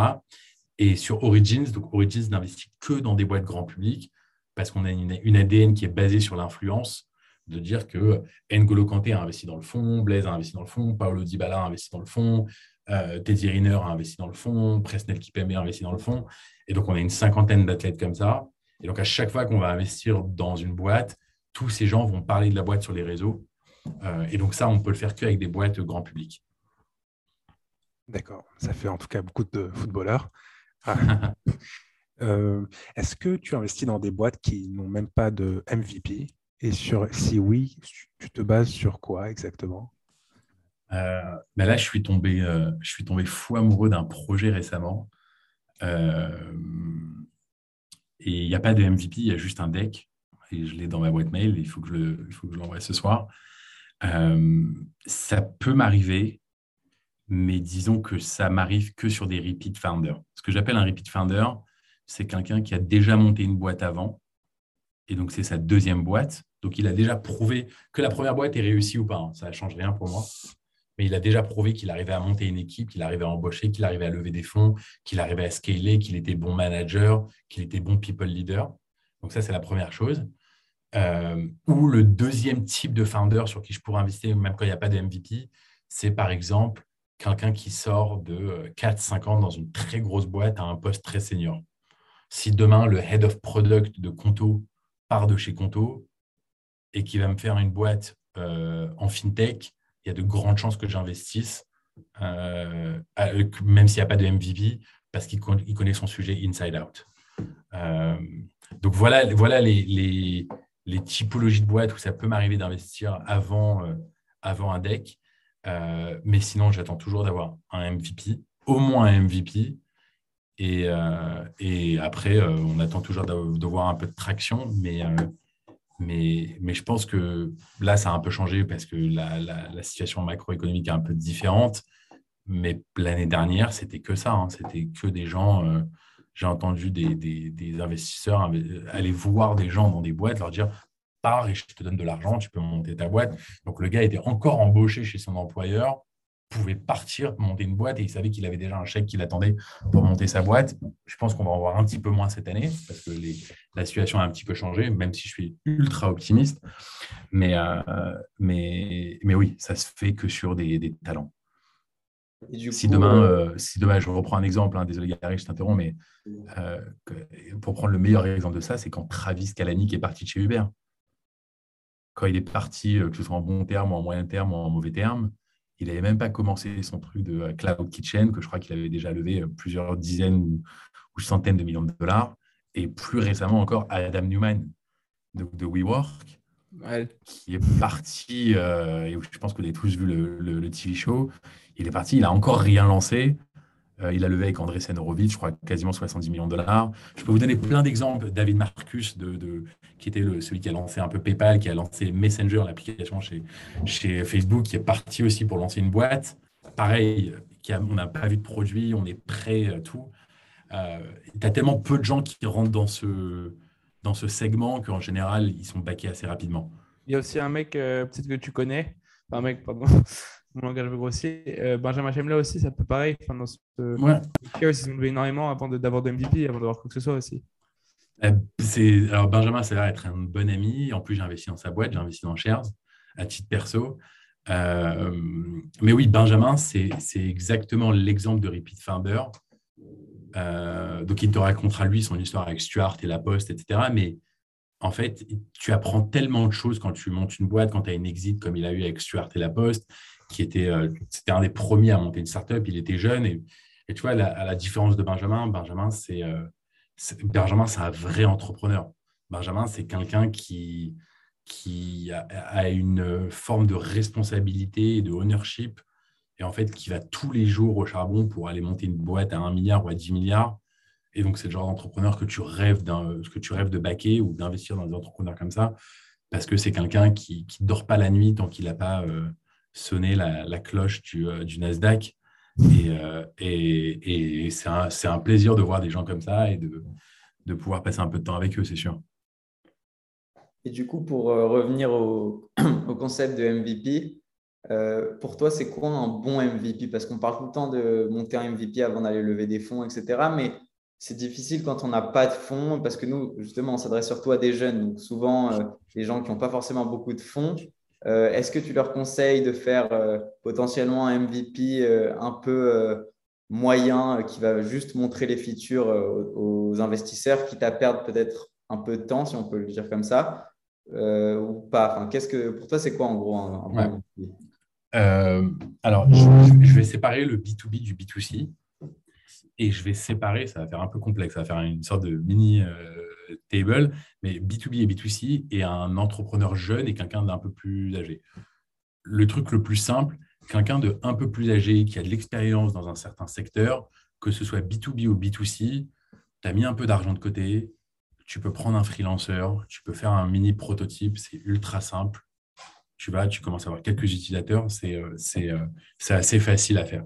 Et sur Origins, donc Origins n'investit que dans des boîtes grand public parce qu'on a une, ADN qui est basée sur l'influence de dire que N'Golo Kanté a investi dans le fond, Blaise a investi dans le fond, Paolo Dybala a investi dans le fond, euh, Teddy Riner a investi dans le fond, Presnel Kipembe a investi dans le fond. Et donc, on a une cinquantaine d'athlètes comme ça. Et donc, à chaque fois qu'on va investir dans une boîte, tous ces gens vont parler de la boîte sur les réseaux. Euh, et donc, ça, on peut le faire qu'avec des boîtes grand public. D'accord. Ça fait en tout cas beaucoup de footballeurs. <laughs> Euh, est-ce que tu investis dans des boîtes qui n'ont même pas de MVP et sur, si oui, tu te bases sur quoi exactement? Euh, ben Là, je suis, tombé, euh, je suis tombé fou amoureux d'un projet récemment. Et il n'y a pas de MVP, il y a juste un deck. Et je l'ai dans ma boîte mail, il faut que je l'envoie ce soir. ça peut m'arriver, mais disons que ça m'arrive que sur des repeat founders. Ce que j'appelle un repeat founder, c'est quelqu'un qui a déjà monté une boîte avant, et donc c'est sa deuxième boîte, donc, il a déjà prouvé que la première boîte est réussie ou pas. Hein. Ça ne change rien pour moi. Mais il a déjà prouvé qu'il arrivait à monter une équipe, qu'il arrivait à embaucher, qu'il arrivait à lever des fonds, qu'il arrivait à scaler, qu'il était bon manager, qu'il était bon people leader. Donc, ça, c'est la première chose. Euh, ou le deuxième type de founder sur qui je pourrais investir, même quand il n'y a pas de MVP, c'est par exemple quelqu'un qui sort de 4-5 euh, ans dans une très grosse boîte à un poste très senior. Si demain, le head of product de Conto part de chez Conto, et qui va me faire une boîte euh, en fintech, il y a de grandes chances que j'investisse, euh, même s'il n'y a pas de MVP, parce qu'il connaît son sujet inside out. Donc voilà, voilà les, les, typologies de boîtes où ça peut m'arriver d'investir avant, avant un deck. Mais sinon, j'attends toujours d'avoir un MVP, au moins un MVP. Et, et après, on attend toujours de, voir un peu de traction. Mais mais, mais, je pense que là, ça a un peu changé parce que la, la, situation macroéconomique est un peu différente. Mais l'année dernière, c'était que ça. Hein. C'était que des gens. Euh, j'ai entendu des, des, investisseurs aller voir des gens dans des boîtes, leur dire pars et je te donne de l'argent, tu peux monter ta boîte. Donc le gars était encore embauché chez son employeur pouvait partir, monter une boîte et il savait qu'il avait déjà un chèque qui l'attendait pour monter sa boîte. Je pense qu'on va en voir un petit peu moins cette année parce que la situation a un petit peu changé, même si je suis ultra optimiste. Mais, euh, mais, mais oui, ça se fait que sur des, talents. si, demain, euh, euh, si demain, je reprends un exemple, hein, désolé Gary, je t'interromps, mais pour prendre le meilleur exemple de ça, c'est quand Travis Kalanick est parti de chez Uber. Quand il est parti, que ce soit en bon terme, en moyen terme ou en mauvais terme, il n'avait même pas commencé son truc de euh, Cloud Kitchen, que je crois qu'il avait déjà levé euh, plusieurs dizaines ou, centaines de millions de dollars. Et plus récemment encore, Adam Newman de, WeWork, qui est parti, euh, et je pense que vous avez tous vu le, le, TV show, il est parti, il n'a encore rien lancé. Euh, il a levé avec André Horowitz, je crois, quasiment 70 millions de dollars. Je peux vous donner plein d'exemples. David Marcus, qui était celui qui a lancé un peu PayPal, qui a lancé Messenger, l'application chez, Facebook, qui est parti aussi pour lancer une boîte. Pareil, on n'a pas vu de produit, on est prêt, à tout. Euh, tu as tellement peu de gens qui rentrent dans ce, dans ce segment qu'en général, ils sont baqués assez rapidement. Il y a aussi un mec, euh, peut-être que tu connais, un mec, pardon, mon langage grossier. Euh, Benjamin Chemla aussi, ça peut pareil. Enfin, dans ce... ouais. ils ont levé énormément avant d'avoir de, MVP, avant d'avoir quoi que ce soit aussi. alors Benjamin, ça a l'air être un bon ami. En plus, j'ai investi dans sa boîte, j'ai investi dans Shares à titre perso. mais oui, Benjamin, c'est exactement l'exemple de Repeat Finder. donc, il te racontera lui son histoire avec Stuart et la Poste, etc. Mais en fait, tu apprends tellement de choses quand tu montes une boîte, quand tu as une exit comme il a eu avec Stuart et La Poste, qui était, euh, c'était un des premiers à monter une startup, il était jeune. Et, tu vois, à la différence de Benjamin, Benjamin, euh, c'est Benjamin, c'est un vrai entrepreneur. Benjamin, c'est quelqu'un qui, qui a, une forme de responsabilité de ownership, et en fait, qui va tous les jours au charbon pour aller monter une boîte à 1 milliard ou à 10 milliards et donc, c'est le genre d'entrepreneur que tu rêves que tu rêves de baquer ou d'investir dans des entrepreneurs comme ça, parce que c'est quelqu'un qui ne dort pas la nuit tant qu'il n'a pas euh, sonné la, cloche du, euh, Nasdaq. Et, euh, c'est un, plaisir de voir des gens comme ça et de, pouvoir passer un peu de temps avec eux, c'est sûr. Et du coup, pour revenir au, <clears throat> au, concept de MVP, pour toi, c'est quoi un bon MVP Parce qu'on parle tout le temps de monter un MVP avant d'aller lever des fonds, etc. Mais c'est difficile quand on n'a pas de fonds parce que nous, justement, on s'adresse surtout à des jeunes, donc souvent euh, des gens qui n'ont pas forcément beaucoup de fonds. Euh, est-ce que tu leur conseilles de faire euh, potentiellement un MVP un peu moyen qui va juste montrer les features aux, investisseurs, quitte à perdre peut-être un peu de temps, si on peut le dire comme ça, ou pas? Enfin, qu'est-ce que, Pour toi, c'est quoi en gros un, MVP Alors, je vais séparer le B2B du B2C et je vais séparer, ça va faire un peu complexe, ça va faire une sorte de mini euh, table, mais B2B et B2C et un entrepreneur jeune et quelqu'un d'un peu plus âgé. Le truc le plus simple, quelqu'un de un peu plus âgé qui a de l'expérience dans un certain secteur, que ce soit B2B ou B2C, tu as mis un peu d'argent de côté, tu peux prendre un freelancer, tu peux faire un mini prototype, c'est ultra simple. Tu vas, tu commences à avoir quelques utilisateurs, c'est euh, euh, assez facile à faire.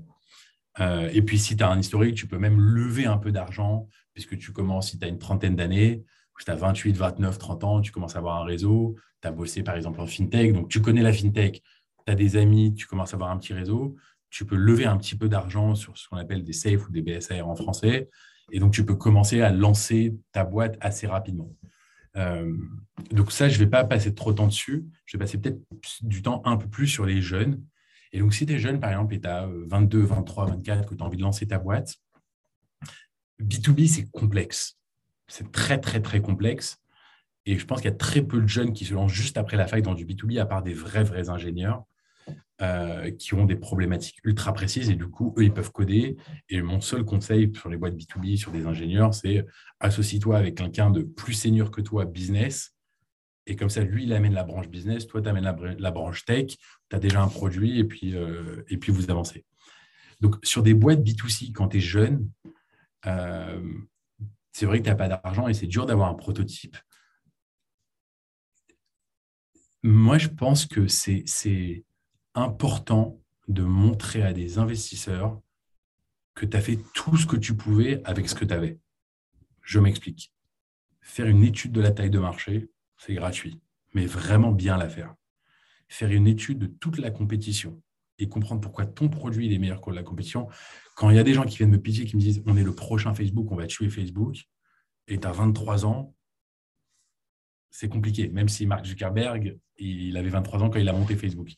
Euh, et puis, si tu as un historique, tu peux même lever un peu d'argent, puisque tu commences, si tu as une trentaine d'années, tu as 28, 29, 30 ans, tu commences à avoir un réseau, tu as bossé par exemple en fintech, donc tu connais la fintech, tu as des amis, tu commences à avoir un petit réseau, tu peux lever un petit peu d'argent sur ce qu'on appelle des SAFE ou des BSR en français, et donc tu peux commencer à lancer ta boîte assez rapidement. Euh, donc ça, je ne vais pas passer trop de temps dessus, je vais passer peut-être du temps un peu plus sur les jeunes, et donc, si tu es jeune, par exemple, et tu as 22, 23, 24, que tu as envie de lancer ta boîte, B2B, c'est complexe. C'est très, très, très complexe. Et je pense qu'il y a très peu de jeunes qui se lancent juste après la faille dans du B2B, à part des vrais, vrais ingénieurs euh, qui ont des problématiques ultra précises. Et du coup, eux, ils peuvent coder. Et mon seul conseil sur les boîtes B2B, sur des ingénieurs, c'est associe-toi avec quelqu'un de plus senior que toi, business, et comme ça, lui, il amène la branche business, toi, tu amènes la, branche tech, tu as déjà un produit et puis, euh, et puis vous avancez. Donc, sur des boîtes B2C, quand tu es jeune, euh, c'est vrai que tu n'as pas d'argent et c'est dur d'avoir un prototype. Moi, je pense que c'est important de montrer à des investisseurs que tu as fait tout ce que tu pouvais avec ce que tu avais. Je m'explique. Faire une étude de la taille de marché, c'est gratuit, mais vraiment bien la faire. Faire une étude de toute la compétition et comprendre pourquoi ton produit est meilleur que la compétition. Quand il y a des gens qui viennent me pitié, qui me disent on est le prochain Facebook, on va tuer Facebook, et tu as 23 ans, c'est compliqué, même si Mark Zuckerberg, il avait 23 ans quand il a monté Facebook.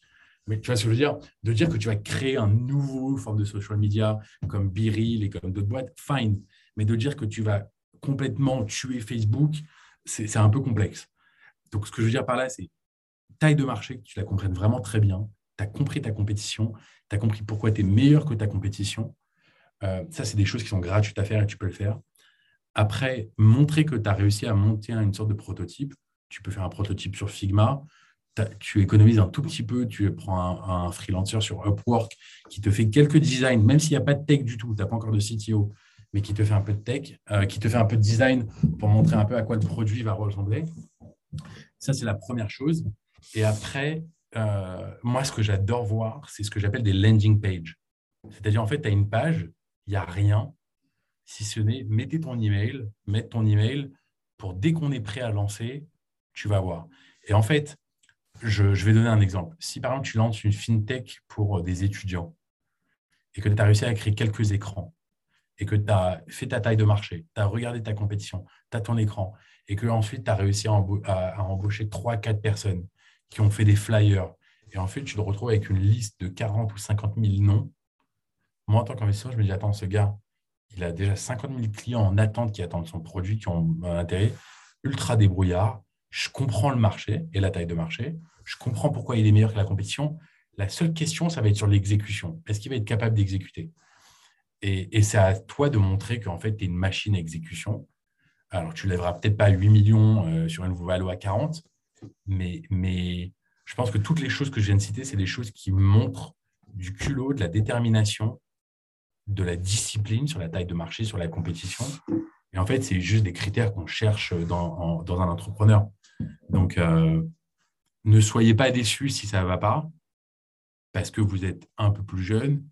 Mais tu vois ce que je veux dire? De dire que tu vas créer un nouveau forme de social media comme Biril et comme d'autres boîtes, fine. Mais de dire que tu vas complètement tuer Facebook, c'est un peu complexe. Donc, ce que je veux dire par là, c'est taille de marché, que tu la comprennes vraiment très bien. Tu as compris ta compétition, tu as compris pourquoi tu es meilleur que ta compétition. Euh, ça, c'est des choses qui sont gratuites à faire et tu peux le faire. Après, montrer que tu as réussi à monter une sorte de prototype. Tu peux faire un prototype sur Figma. Tu économises un tout petit peu, tu prends un, freelancer sur Upwork qui te fait quelques designs, même s'il n'y a pas de tech du tout, tu n'as pas encore de CTO, mais qui te fait un peu de tech, euh, qui te fait un peu de design pour montrer un peu à quoi le produit va ressembler. Ça, c'est la première chose. Et après, euh, moi, ce que j'adore voir, c'est ce que j'appelle des landing pages. C'est-à-dire, en fait, tu as une page, il n'y a rien, si ce n'est mettez ton email, mettre ton email pour dès qu'on est prêt à lancer, tu vas voir. Et en fait, je, je, vais donner un exemple. Si par exemple, tu lances une fintech pour des étudiants et que tu as réussi à créer quelques écrans et que tu as fait ta taille de marché, tu as regardé ta compétition, tu as ton écran, et que ensuite tu as réussi à, embaucher 3-4 personnes qui ont fait des flyers, et ensuite tu te retrouves avec une liste de 40 ou 50 000 noms, moi en tant qu'investisseur, je me dis, attends, ce gars, il a déjà 50 000 clients en attente qui attendent son produit, qui ont un intérêt, ultra débrouillard, je comprends le marché et la taille de marché, je comprends pourquoi il est meilleur que la compétition. La seule question, ça va être sur l'exécution. Est-ce qu'il va être capable d'exécuter? Et, c'est à toi de montrer qu'en fait, tu es une machine à exécution. Alors, tu ne lèveras peut-être pas 8 millions euh, sur une valeur à 40, mais, mais je pense que toutes les choses que je viens de citer, c'est des choses qui montrent du culot, de la détermination, de la discipline sur la taille de marché, sur la compétition. Et en fait, c'est juste des critères qu'on cherche dans, dans, un entrepreneur. Donc, euh, ne soyez pas déçus si ça ne va pas, parce que vous êtes un peu plus jeune.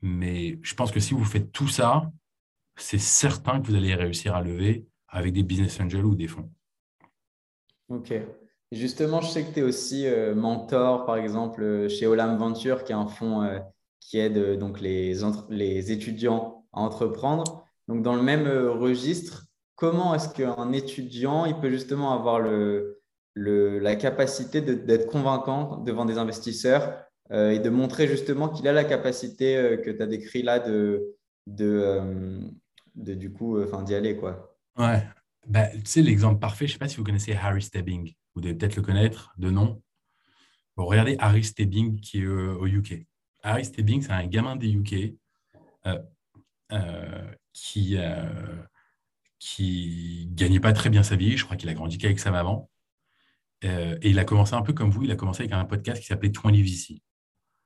Mais je pense que si vous faites tout ça, c'est certain que vous allez réussir à lever avec des business angels ou des fonds. Ok. Justement, je sais que tu es aussi euh, mentor, par exemple, euh, chez Olam Venture, qui est un fonds euh, qui aide donc les, les étudiants à entreprendre. Donc, dans le même registre, comment est-ce qu'un étudiant il peut justement avoir le, le, la capacité d'être convaincant devant des investisseurs et de montrer justement qu'il a la capacité que tu as décrit là de, de, de du coup d'y aller quoi. Ouais. Bah, tu sais, l'exemple parfait, je ne sais pas si vous connaissez Harry Stebbing. Vous devez peut-être le connaître de nom. Regardez Harry Stebbing qui est au UK. Harry Stebbing, c'est un gamin des UK qui qui gagnait pas très bien sa vie. Je crois qu'il a grandi qu'avec sa maman. et il a commencé un peu comme vous. Il a commencé avec un podcast qui s'appelait 20 VC.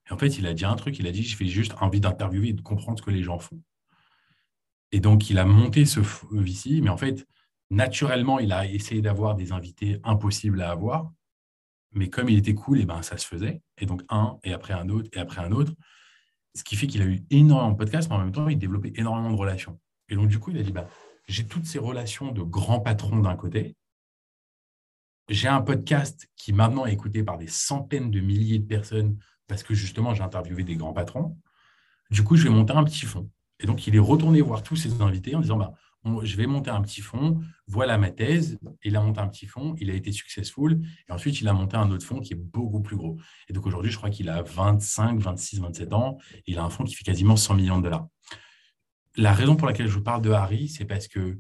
Et en fait, il a dit un truc, il a dit, je fais juste envie d'interviewer et de comprendre ce que les gens font. Et donc, il a monté ce VC, mais en fait, naturellement, il a essayé d'avoir des invités impossibles à avoir. Mais comme il était cool, et eh ben, ça se faisait. Et donc, un, et après un autre, et après un autre. Ce qui fait qu'il a eu énormément de podcasts, mais en même temps, il développait énormément de relations. Et donc, du coup, il a dit, bah, j'ai toutes ces relations de grands patrons d'un côté. J'ai un podcast qui maintenant est écouté par des centaines de milliers de personnes parce que justement, j'ai interviewé des grands patrons. Du coup, je vais monter un petit fonds. Et donc, il est retourné voir tous ses invités en disant bah, Je vais monter un petit fonds, voilà ma thèse. Il a monté un petit fonds, il a été successful. Et ensuite, il a monté un autre fonds qui est beaucoup plus gros. Et donc, aujourd'hui, je crois qu'il a 25, 26, 27 ans. il a un fonds qui fait quasiment 100 millions de dollars. La raison pour laquelle je vous parle de Harry, c'est parce que,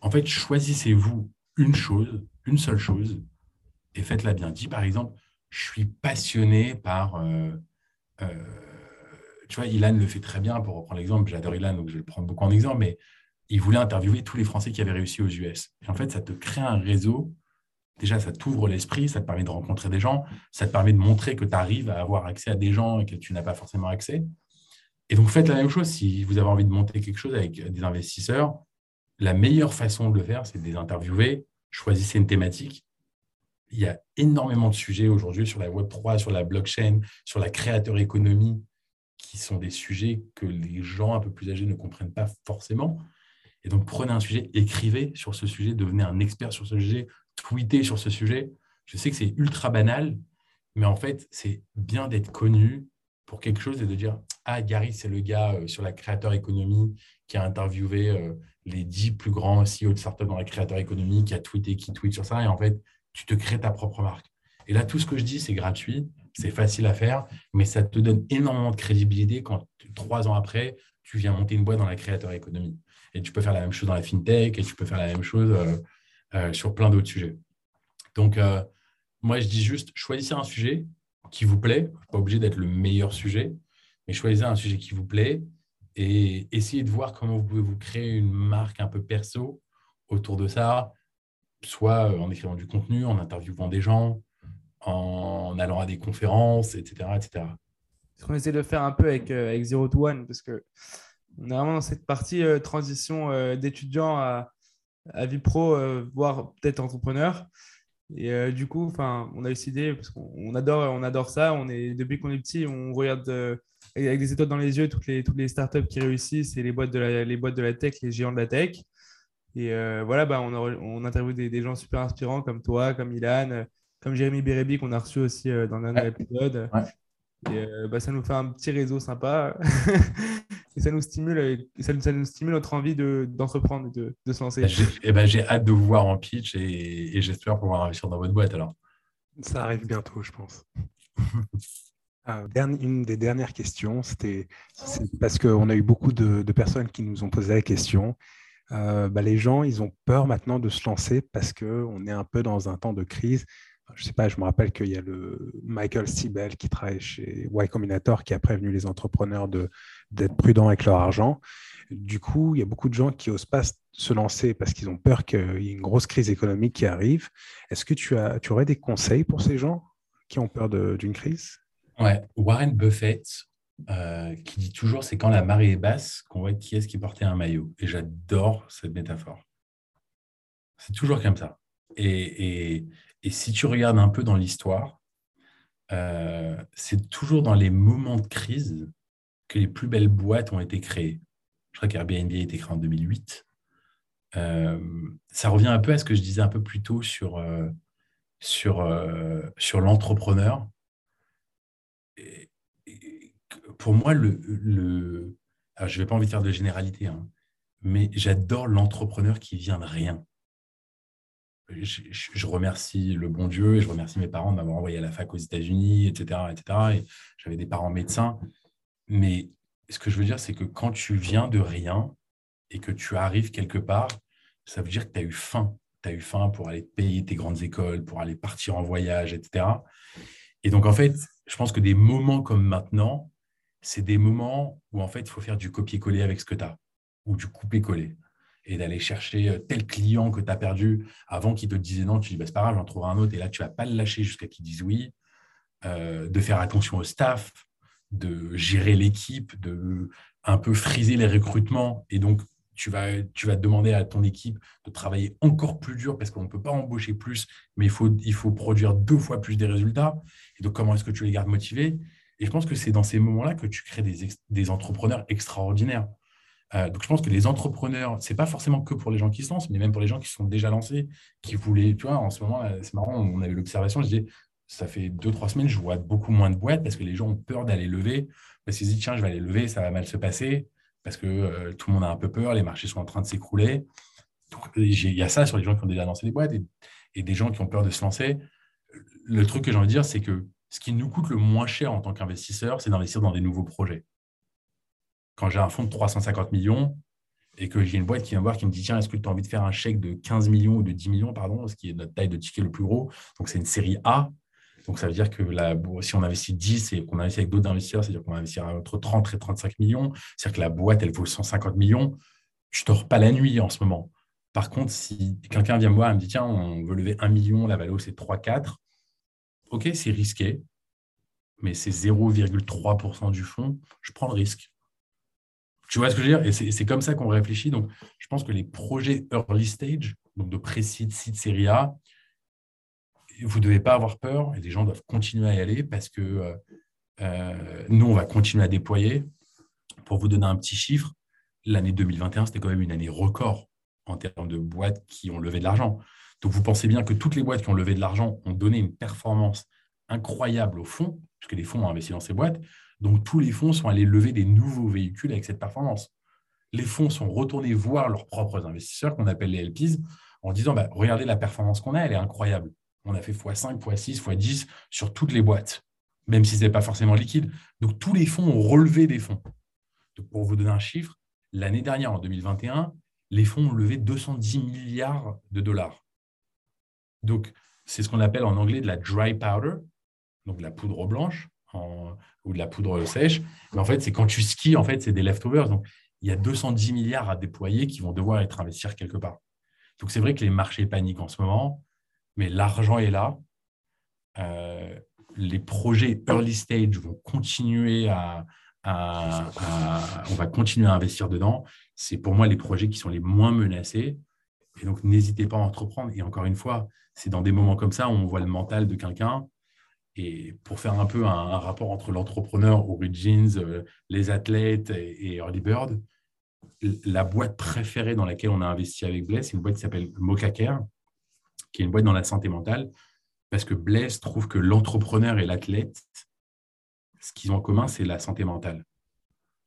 en fait, choisissez-vous une chose, une seule chose, et faites-la bien. Dit par exemple, je suis passionné par. Euh, euh, tu vois, Ilan le fait très bien, pour reprendre l'exemple. J'adore Ilan, donc je vais le prendre beaucoup en exemple, mais il voulait interviewer tous les Français qui avaient réussi aux US. Et en fait, ça te crée un réseau. Déjà, ça t'ouvre l'esprit, ça te permet de rencontrer des gens, ça te permet de montrer que tu arrives à avoir accès à des gens et que tu n'as pas forcément accès. Et donc, faites la même chose si vous avez envie de monter quelque chose avec des investisseurs. La meilleure façon de le faire, c'est de les interviewer. Choisissez une thématique il y a énormément de sujets aujourd'hui sur la Web3, sur la blockchain, sur la créateur économie, qui sont des sujets que les gens un peu plus âgés ne comprennent pas forcément. Et donc, prenez un sujet, écrivez sur ce sujet, devenez un expert sur ce sujet, tweetez sur ce sujet. Je sais que c'est ultra banal, mais en fait, c'est bien d'être connu pour quelque chose et de dire Ah, Gary, c'est le gars euh, sur la créateur économie qui a interviewé euh, les dix plus grands CEO de startups dans la créateur économie, qui a tweeté, qui tweet sur ça. Et en fait, tu te crées ta propre marque. Et là, tout ce que je dis, c'est gratuit, c'est facile à faire, mais ça te donne énormément de crédibilité quand trois ans après, tu viens monter une boîte dans la créateur économie. Et tu peux faire la même chose dans la fintech et tu peux faire la même chose euh, euh, sur plein d'autres sujets. Donc, euh, moi, je dis juste, choisissez un sujet qui vous plaît. Pas obligé d'être le meilleur sujet, mais choisissez un sujet qui vous plaît et essayez de voir comment vous pouvez vous créer une marque un peu perso autour de ça soit en écrivant du contenu, en interviewant des gens, en allant à des conférences, etc. etc. Ce qu'on essaie de faire un peu avec, avec Zero to One, parce que on est vraiment dans cette partie euh, transition d'étudiant à, à, vie pro, voire peut-être entrepreneur. Et du coup, on a décidé, parce qu'on adore, on adore ça, on est, depuis qu'on est petit, on regarde avec des étoiles dans les yeux toutes les, toutes les startups qui réussissent et les boîtes, de la, les boîtes de la tech, les géants de la tech. Et euh, voilà, bah, on, on interviewe des, gens super inspirants comme toi, comme Ilan, euh, comme Jérémy Bérébi qu'on a reçu aussi euh, dans un épisode. Et bah, ça nous fait un petit réseau sympa. <laughs> et ça nous stimule, ça, nous stimule notre envie d'entreprendre, de, de, se lancer. J'ai eh ben, hâte de vous voir en pitch et, j'espère pouvoir investir dans votre boîte alors. Ça arrive bientôt, je pense. <laughs> Ah, une des dernières questions, c'était parce qu'on a eu beaucoup de, personnes qui nous ont posé la question. Euh, bah, les gens, ils ont peur maintenant de se lancer parce qu'on est un peu dans un temps de crise je sais pas, je me rappelle qu'il y a le Michael Sibel qui travaille chez Y Combinator qui a prévenu les entrepreneurs d'être prudents avec leur argent. Du coup, il y a beaucoup de gens qui n'osent pas se lancer parce qu'ils ont peur qu'il y ait une grosse crise économique qui arrive. Est-ce que tu, as, tu aurais des conseils pour ces gens qui ont peur d'une crise? Ouais, Warren Buffett, euh, qui dit toujours c'est quand la marée est basse qu'on voit qui est-ce qui portait un maillot. Et j'adore cette métaphore. C'est toujours comme ça. Et, et, et si tu regardes un peu dans l'histoire, euh, c'est toujours dans les moments de crise que les plus belles boîtes ont été créées. Je crois qu'Airbnb a été créé en 2008. Euh, ça revient un peu à ce que je disais un peu plus tôt sur, euh, sur, sur l'entrepreneur. Pour moi, le, le je ne vais pas envie de faire de généralité, hein, mais j'adore l'entrepreneur qui vient de rien je, remercie le bon Dieu et je remercie mes parents de m'avoir envoyé à la fac aux États-Unis, etc. etc. Et j'avais des parents médecins. Mais ce que je veux dire, c'est que quand tu viens de rien et que tu arrives quelque part, ça veut dire que tu as eu faim. Tu as eu faim pour aller payer tes grandes écoles, pour aller partir en voyage, etc. Et donc, en fait, je pense que des moments comme maintenant, c'est des moments où, en fait, il faut faire du copier-coller avec ce que tu as ou du couper-coller et d'aller chercher euh, tel client que tu as perdu avant qu'il te disait non, tu dis bah, c'est pas grave, j'en trouverai un autre, et là tu vas pas le lâcher jusqu'à qu'il dise oui, euh, de faire attention au staff, de gérer l'équipe, de un peu friser les recrutements, et donc tu vas, tu vas demander à ton équipe de travailler encore plus dur parce qu'on ne peut pas embaucher plus, mais il faut, il faut produire deux fois plus des résultats. Et donc, comment est-ce que tu les gardes motivés? Et je pense que c'est dans ces moments-là que tu crées des, des entrepreneurs extraordinaires. Euh, donc, je pense que les entrepreneurs, ce n'est pas forcément que pour les gens qui se lancent, mais même pour les gens qui sont déjà lancés, qui voulaient, tu vois, en ce moment, c'est marrant, on a eu l'observation, je disais, ça fait deux, trois semaines, je vois beaucoup moins de boîtes parce que les gens ont peur d'aller lever, parce qu'ils se disent, tiens, je vais aller lever, ça va mal se passer, parce que euh, tout le monde a un peu peur, les marchés sont en train de s'écrouler. Il y a ça sur les gens qui ont déjà lancé des boîtes et, et des gens qui ont peur de se lancer. Le truc que j'ai envie de dire, c'est que ce qui nous coûte le moins cher en tant qu'investisseur, c'est d'investir dans des nouveaux projets quand j'ai un fonds de 350 millions et que j'ai une boîte qui vient voir qui me dit tiens, est-ce que tu as envie de faire un chèque de 15 millions ou de 10 millions, pardon, ce qui est notre taille de ticket le plus gros. Donc, c'est une série A. Donc, ça veut dire que si on investit 10 et qu'on investit avec d'autres investisseurs, c'est-à-dire qu'on va investir entre 30 et 35 millions, c'est-à-dire que la boîte, elle vaut 150 millions, je ne dors pas la nuit en ce moment. Par contre, si quelqu'un vient me voir et me dit tiens, on veut lever 1 million, la valeur c'est 3-4, ok, c'est risqué, mais c'est 0,3% du fonds, je prends le risque. Tu vois ce que je veux dire? Et c'est comme ça qu'on réfléchit. Donc, je pense que les projets early stage, donc de pré-seed, seed, série A, vous ne devez pas avoir peur et les gens doivent continuer à y aller parce que euh, euh, nous, on va continuer à déployer. Pour vous donner un petit chiffre, l'année 2021, c'était quand même une année record en termes de boîtes qui ont levé de l'argent. Donc, vous pensez bien que toutes les boîtes qui ont levé de l'argent ont donné une performance incroyable au fond, puisque les fonds ont investi dans ces boîtes. Donc, tous les fonds sont allés lever des nouveaux véhicules avec cette performance. Les fonds sont retournés voir leurs propres investisseurs, qu'on appelle les LPs, en disant bah, Regardez la performance qu'on a, elle est incroyable. On a fait x5, x6, x10 sur toutes les boîtes, même si ce n'est pas forcément liquide. Donc, tous les fonds ont relevé des fonds. pour vous donner un chiffre, l'année dernière, en 2021, les fonds ont levé 210 milliards de dollars. Donc, c'est ce qu'on appelle en anglais de la dry powder, donc la poudre blanche ou de la poudre sèche. Mais en fait, c'est quand tu skis, en fait, c'est des leftovers. Donc, il y a 210 milliards à déployer qui vont devoir être investis quelque part. Donc, c'est vrai que les marchés paniquent en ce moment, mais l'argent est là. Euh, les projets early stage vont continuer à, on va continuer à investir dedans. C'est pour moi les projets qui sont les moins menacés. Et donc, n'hésitez pas à entreprendre. Et encore une fois, c'est dans des moments comme ça où on voit le mental de quelqu'un et pour faire un peu un, rapport entre l'entrepreneur, Origins, euh, les athlètes et, Early Bird, la boîte préférée dans laquelle on a investi avec Blaise, c'est une boîte qui s'appelle Mocacare, qui est une boîte dans la santé mentale, parce que Blaise trouve que l'entrepreneur et l'athlète, ce qu'ils ont en commun, c'est la santé mentale.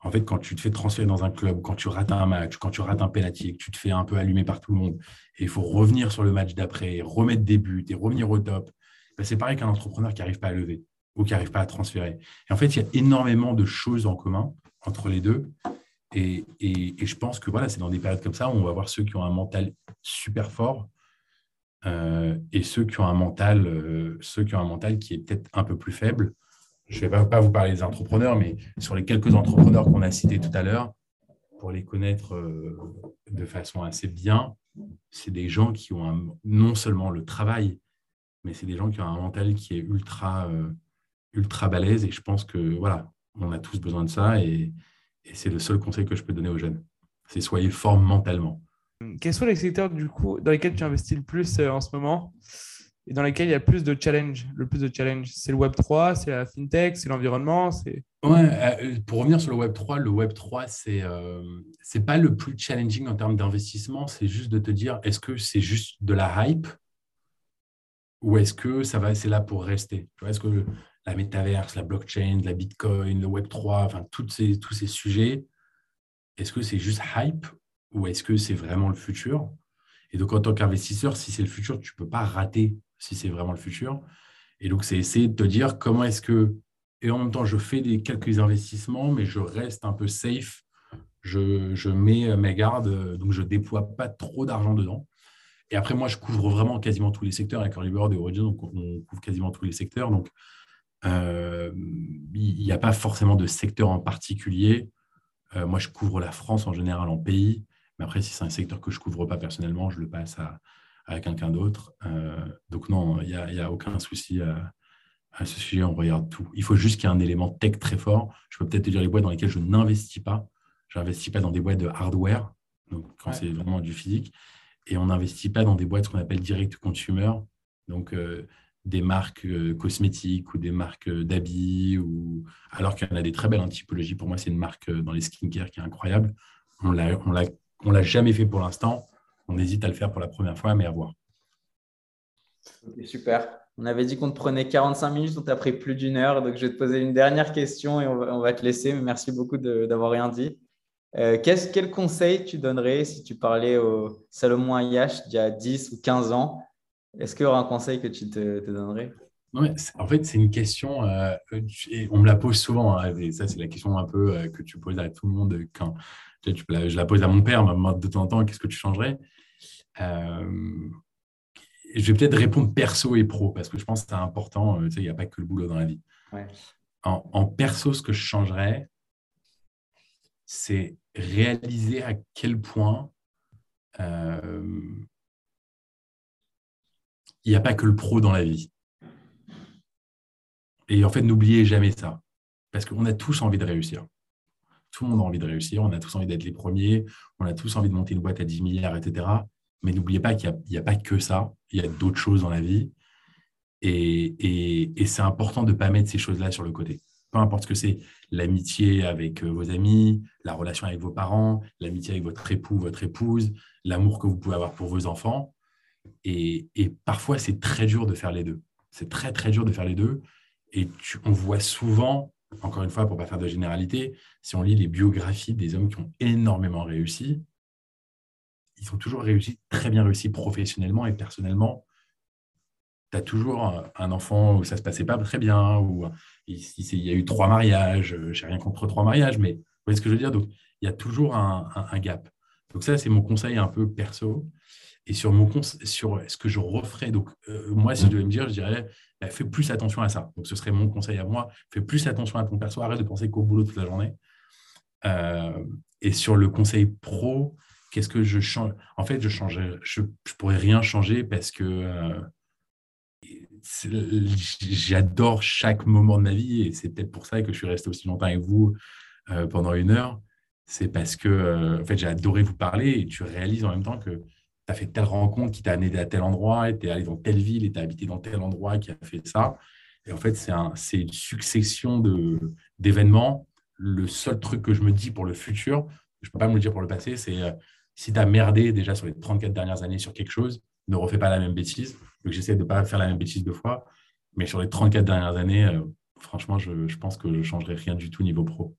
En fait, quand tu te fais transférer dans un club, quand tu rates un match, quand tu rates un penalty, que tu te fais un peu allumer par tout le monde, et il faut revenir sur le match d'après, remettre des buts et revenir au top, ben, c'est pareil qu'un entrepreneur qui n'arrive pas à lever ou qui n'arrive pas à transférer. Et en fait, il y a énormément de choses en commun entre les deux. Et, je pense que voilà, c'est dans des périodes comme ça où on va voir ceux qui ont un mental super fort euh, et ceux qui ont un mental, euh, ceux qui ont un mental qui est peut-être un peu plus faible. Je ne vais pas, vous parler des entrepreneurs, mais sur les quelques entrepreneurs qu'on a cités tout à l'heure, pour les connaître euh, de façon assez bien, c'est des gens qui ont non seulement le travail, mais c'est des gens qui ont un mental qui est ultra, ultra balèze. Et je pense que voilà, on a tous besoin de ça. Et, et c'est le seul conseil que je peux donner aux jeunes. C'est soyez forts mentalement. Quels sont les secteurs du coup dans lesquels tu investis le plus euh, en ce moment et dans lesquels il y a plus de challenge, le plus de challenge? C'est le Web 3, c'est la fintech, c'est l'environnement, c'est Ouais, euh, pour revenir sur le Web 3, le Web 3 c'est euh, c'est pas le plus challenging en termes d'investissement, c'est juste de te dire est-ce que c'est juste de la hype? Ou est-ce que ça va c'est là pour rester? Est-ce que la métaverse, la blockchain, la Bitcoin, le Web 3, enfin ces, tous ces sujets, est-ce que c'est juste hype ou est-ce que c'est vraiment le futur? Et donc, en tant qu'investisseur, si c'est le futur, tu peux pas rater si c'est vraiment le futur. Et donc, c'est essayer de te dire comment est-ce que, et en même temps, je fais des quelques investissements, mais je reste un peu safe. Je, je mets mes gardes, donc je déploie pas trop d'argent dedans. Et après, moi, je couvre vraiment quasiment tous les secteurs avec Early et Origin, donc on couvre quasiment tous les secteurs. Donc, euh, il n'y a pas forcément de secteur en particulier. Euh, moi, je couvre la France en général en pays. Mais après, si c'est un secteur que je ne couvre pas personnellement, je le passe à, quelqu'un d'autre. Euh, donc non, il n'y a, a, aucun souci à, ce sujet. On regarde tout. Il faut juste qu'il y ait un élément tech très fort. Je peux peut-être te dire les boîtes dans lesquelles je n'investis pas. Je n'investis pas dans des boîtes de hardware, donc quand c'est vraiment du physique. Et on n'investit pas dans des boîtes qu'on appelle direct consumer. Donc, des marques euh, cosmétiques ou des marques euh, d'habits, alors qu'il y en a des très belles en typologie. Pour moi, c'est une marque euh, dans les skincare qui est incroyable. On ne l'a jamais fait pour l'instant. On hésite à le faire pour la première fois, mais à voir. super. On avait dit qu'on te prenait 45 minutes, on t'a pris plus d'une heure. Donc, je vais te poser une dernière question et on va, te laisser. merci beaucoup d'avoir rien dit. Quel conseil tu donnerais si tu parlais au Salomon Ayash d'il y a 10 ou 15 ans? Est-ce qu'il y aura un conseil que tu te, donnerais? En fait, c'est une question, euh, on me la pose souvent, hein, et ça, c'est la question un peu euh, que tu poses à tout le monde quand tu, je la pose à mon père de temps en temps, qu'est-ce que tu changerais? Euh, Je vais peut-être répondre perso et pro, parce que je pense que c'est important, il n'y a pas que le boulot dans la vie. En, en, perso, ce que je changerais, c'est réaliser à quel point il n'y a pas que le pro dans la vie. Et en fait, n'oubliez jamais ça. Parce qu'on a tous envie de réussir. Tout le monde a envie de réussir. On a tous envie d'être les premiers. On a tous envie de monter une boîte à 10 milliards, etc. Mais n'oubliez pas qu'il n'y a, pas que ça. Il y a d'autres choses dans la vie. Et, c'est important de ne pas mettre ces choses-là sur le côté. Peu importe ce que c'est, l'amitié avec euh, vos amis, la relation avec vos parents, l'amitié avec votre époux, votre épouse, l'amour que vous pouvez avoir pour vos enfants. Et, parfois, c'est très dur de faire les deux. C'est très, très dur de faire les deux. Et on voit souvent, encore une fois, pour ne pas faire de généralité, si on lit les biographies des hommes qui ont énormément réussi, ils ont toujours réussi, très bien réussi professionnellement et personnellement. Tu toujours un enfant où ça se passait pas très bien, ou il, y a eu trois mariages, je n'ai rien contre trois mariages, mais vous voyez ce que je veux dire? Donc, il y a toujours un, gap. Donc ça, c'est mon conseil un peu perso. Et sur, mon sur ce que je referais, donc euh, moi, si je devais me dire, je dirais, bah, fais plus attention à ça. Donc ce serait mon conseil à moi, fais plus attention à ton perso, arrête de penser qu'au boulot toute la journée. Euh, et sur le conseil pro, qu'est-ce que je change? En fait, je ne je, je, pourrais rien changer parce que euh, j'adore chaque moment de ma vie et c'est peut-être pour ça que je suis resté aussi longtemps avec vous pendant une heure. C'est parce que en fait, j'ai adoré vous parler et tu réalises en même temps que tu as fait telle rencontre qui t'a amené à tel endroit, et tu es allé dans telle ville, et tu as habité dans tel endroit qui a fait ça. Et en fait, c'est un, une succession d'événements. Le seul truc que je me dis pour le futur, je ne peux pas me le dire pour le passé, c'est euh, si tu as merdé déjà sur les 34 dernières années sur quelque chose, ne refais pas la même bêtise. Donc, j'essaie de ne pas faire la même bêtise deux fois. Mais sur les 34 dernières années, euh, franchement, je, je, pense que je ne changerai rien du tout niveau pro.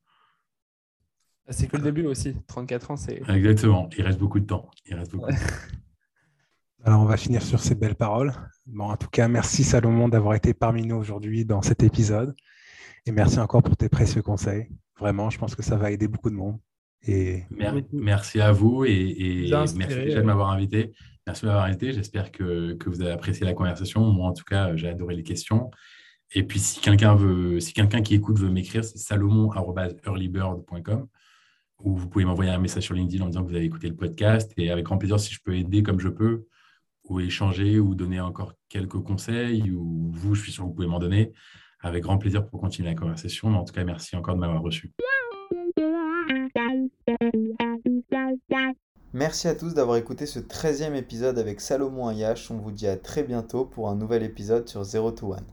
C'est que le début aussi. 34 ans, c'est. Exactement. Il reste beaucoup de temps. Il reste beaucoup de temps. <laughs> Alors, on va finir sur ces belles paroles. Bon, en tout cas, merci Salomon d'avoir été parmi nous aujourd'hui dans cet épisode. Et merci encore pour tes précieux conseils. Vraiment, je pense que ça va aider beaucoup de monde. Et... Mer- Merci à vous et, et merci déjà de euh. m'avoir invité. Merci de m'avoir invité. J'espère que, que vous avez apprécié la conversation. Moi, en tout cas, j'ai adoré les questions. Et puis, si quelqu'un si quelqu'un qui écoute veut m'écrire, c'est salomon.earlybird.com ou vous pouvez m'envoyer un message sur LinkedIn en disant que vous avez écouté le podcast. Et avec grand plaisir, si je peux aider comme je peux, ou échanger, ou donner encore quelques conseils, ou vous, je suis sûr que vous pouvez m'en donner. Avec grand plaisir pour continuer la conversation. Mais en tout cas, merci encore de m'avoir reçu. Merci à tous d'avoir écouté ce 13e épisode avec Salomon Ayash. On vous dit à très bientôt pour un nouvel épisode sur Zero to One.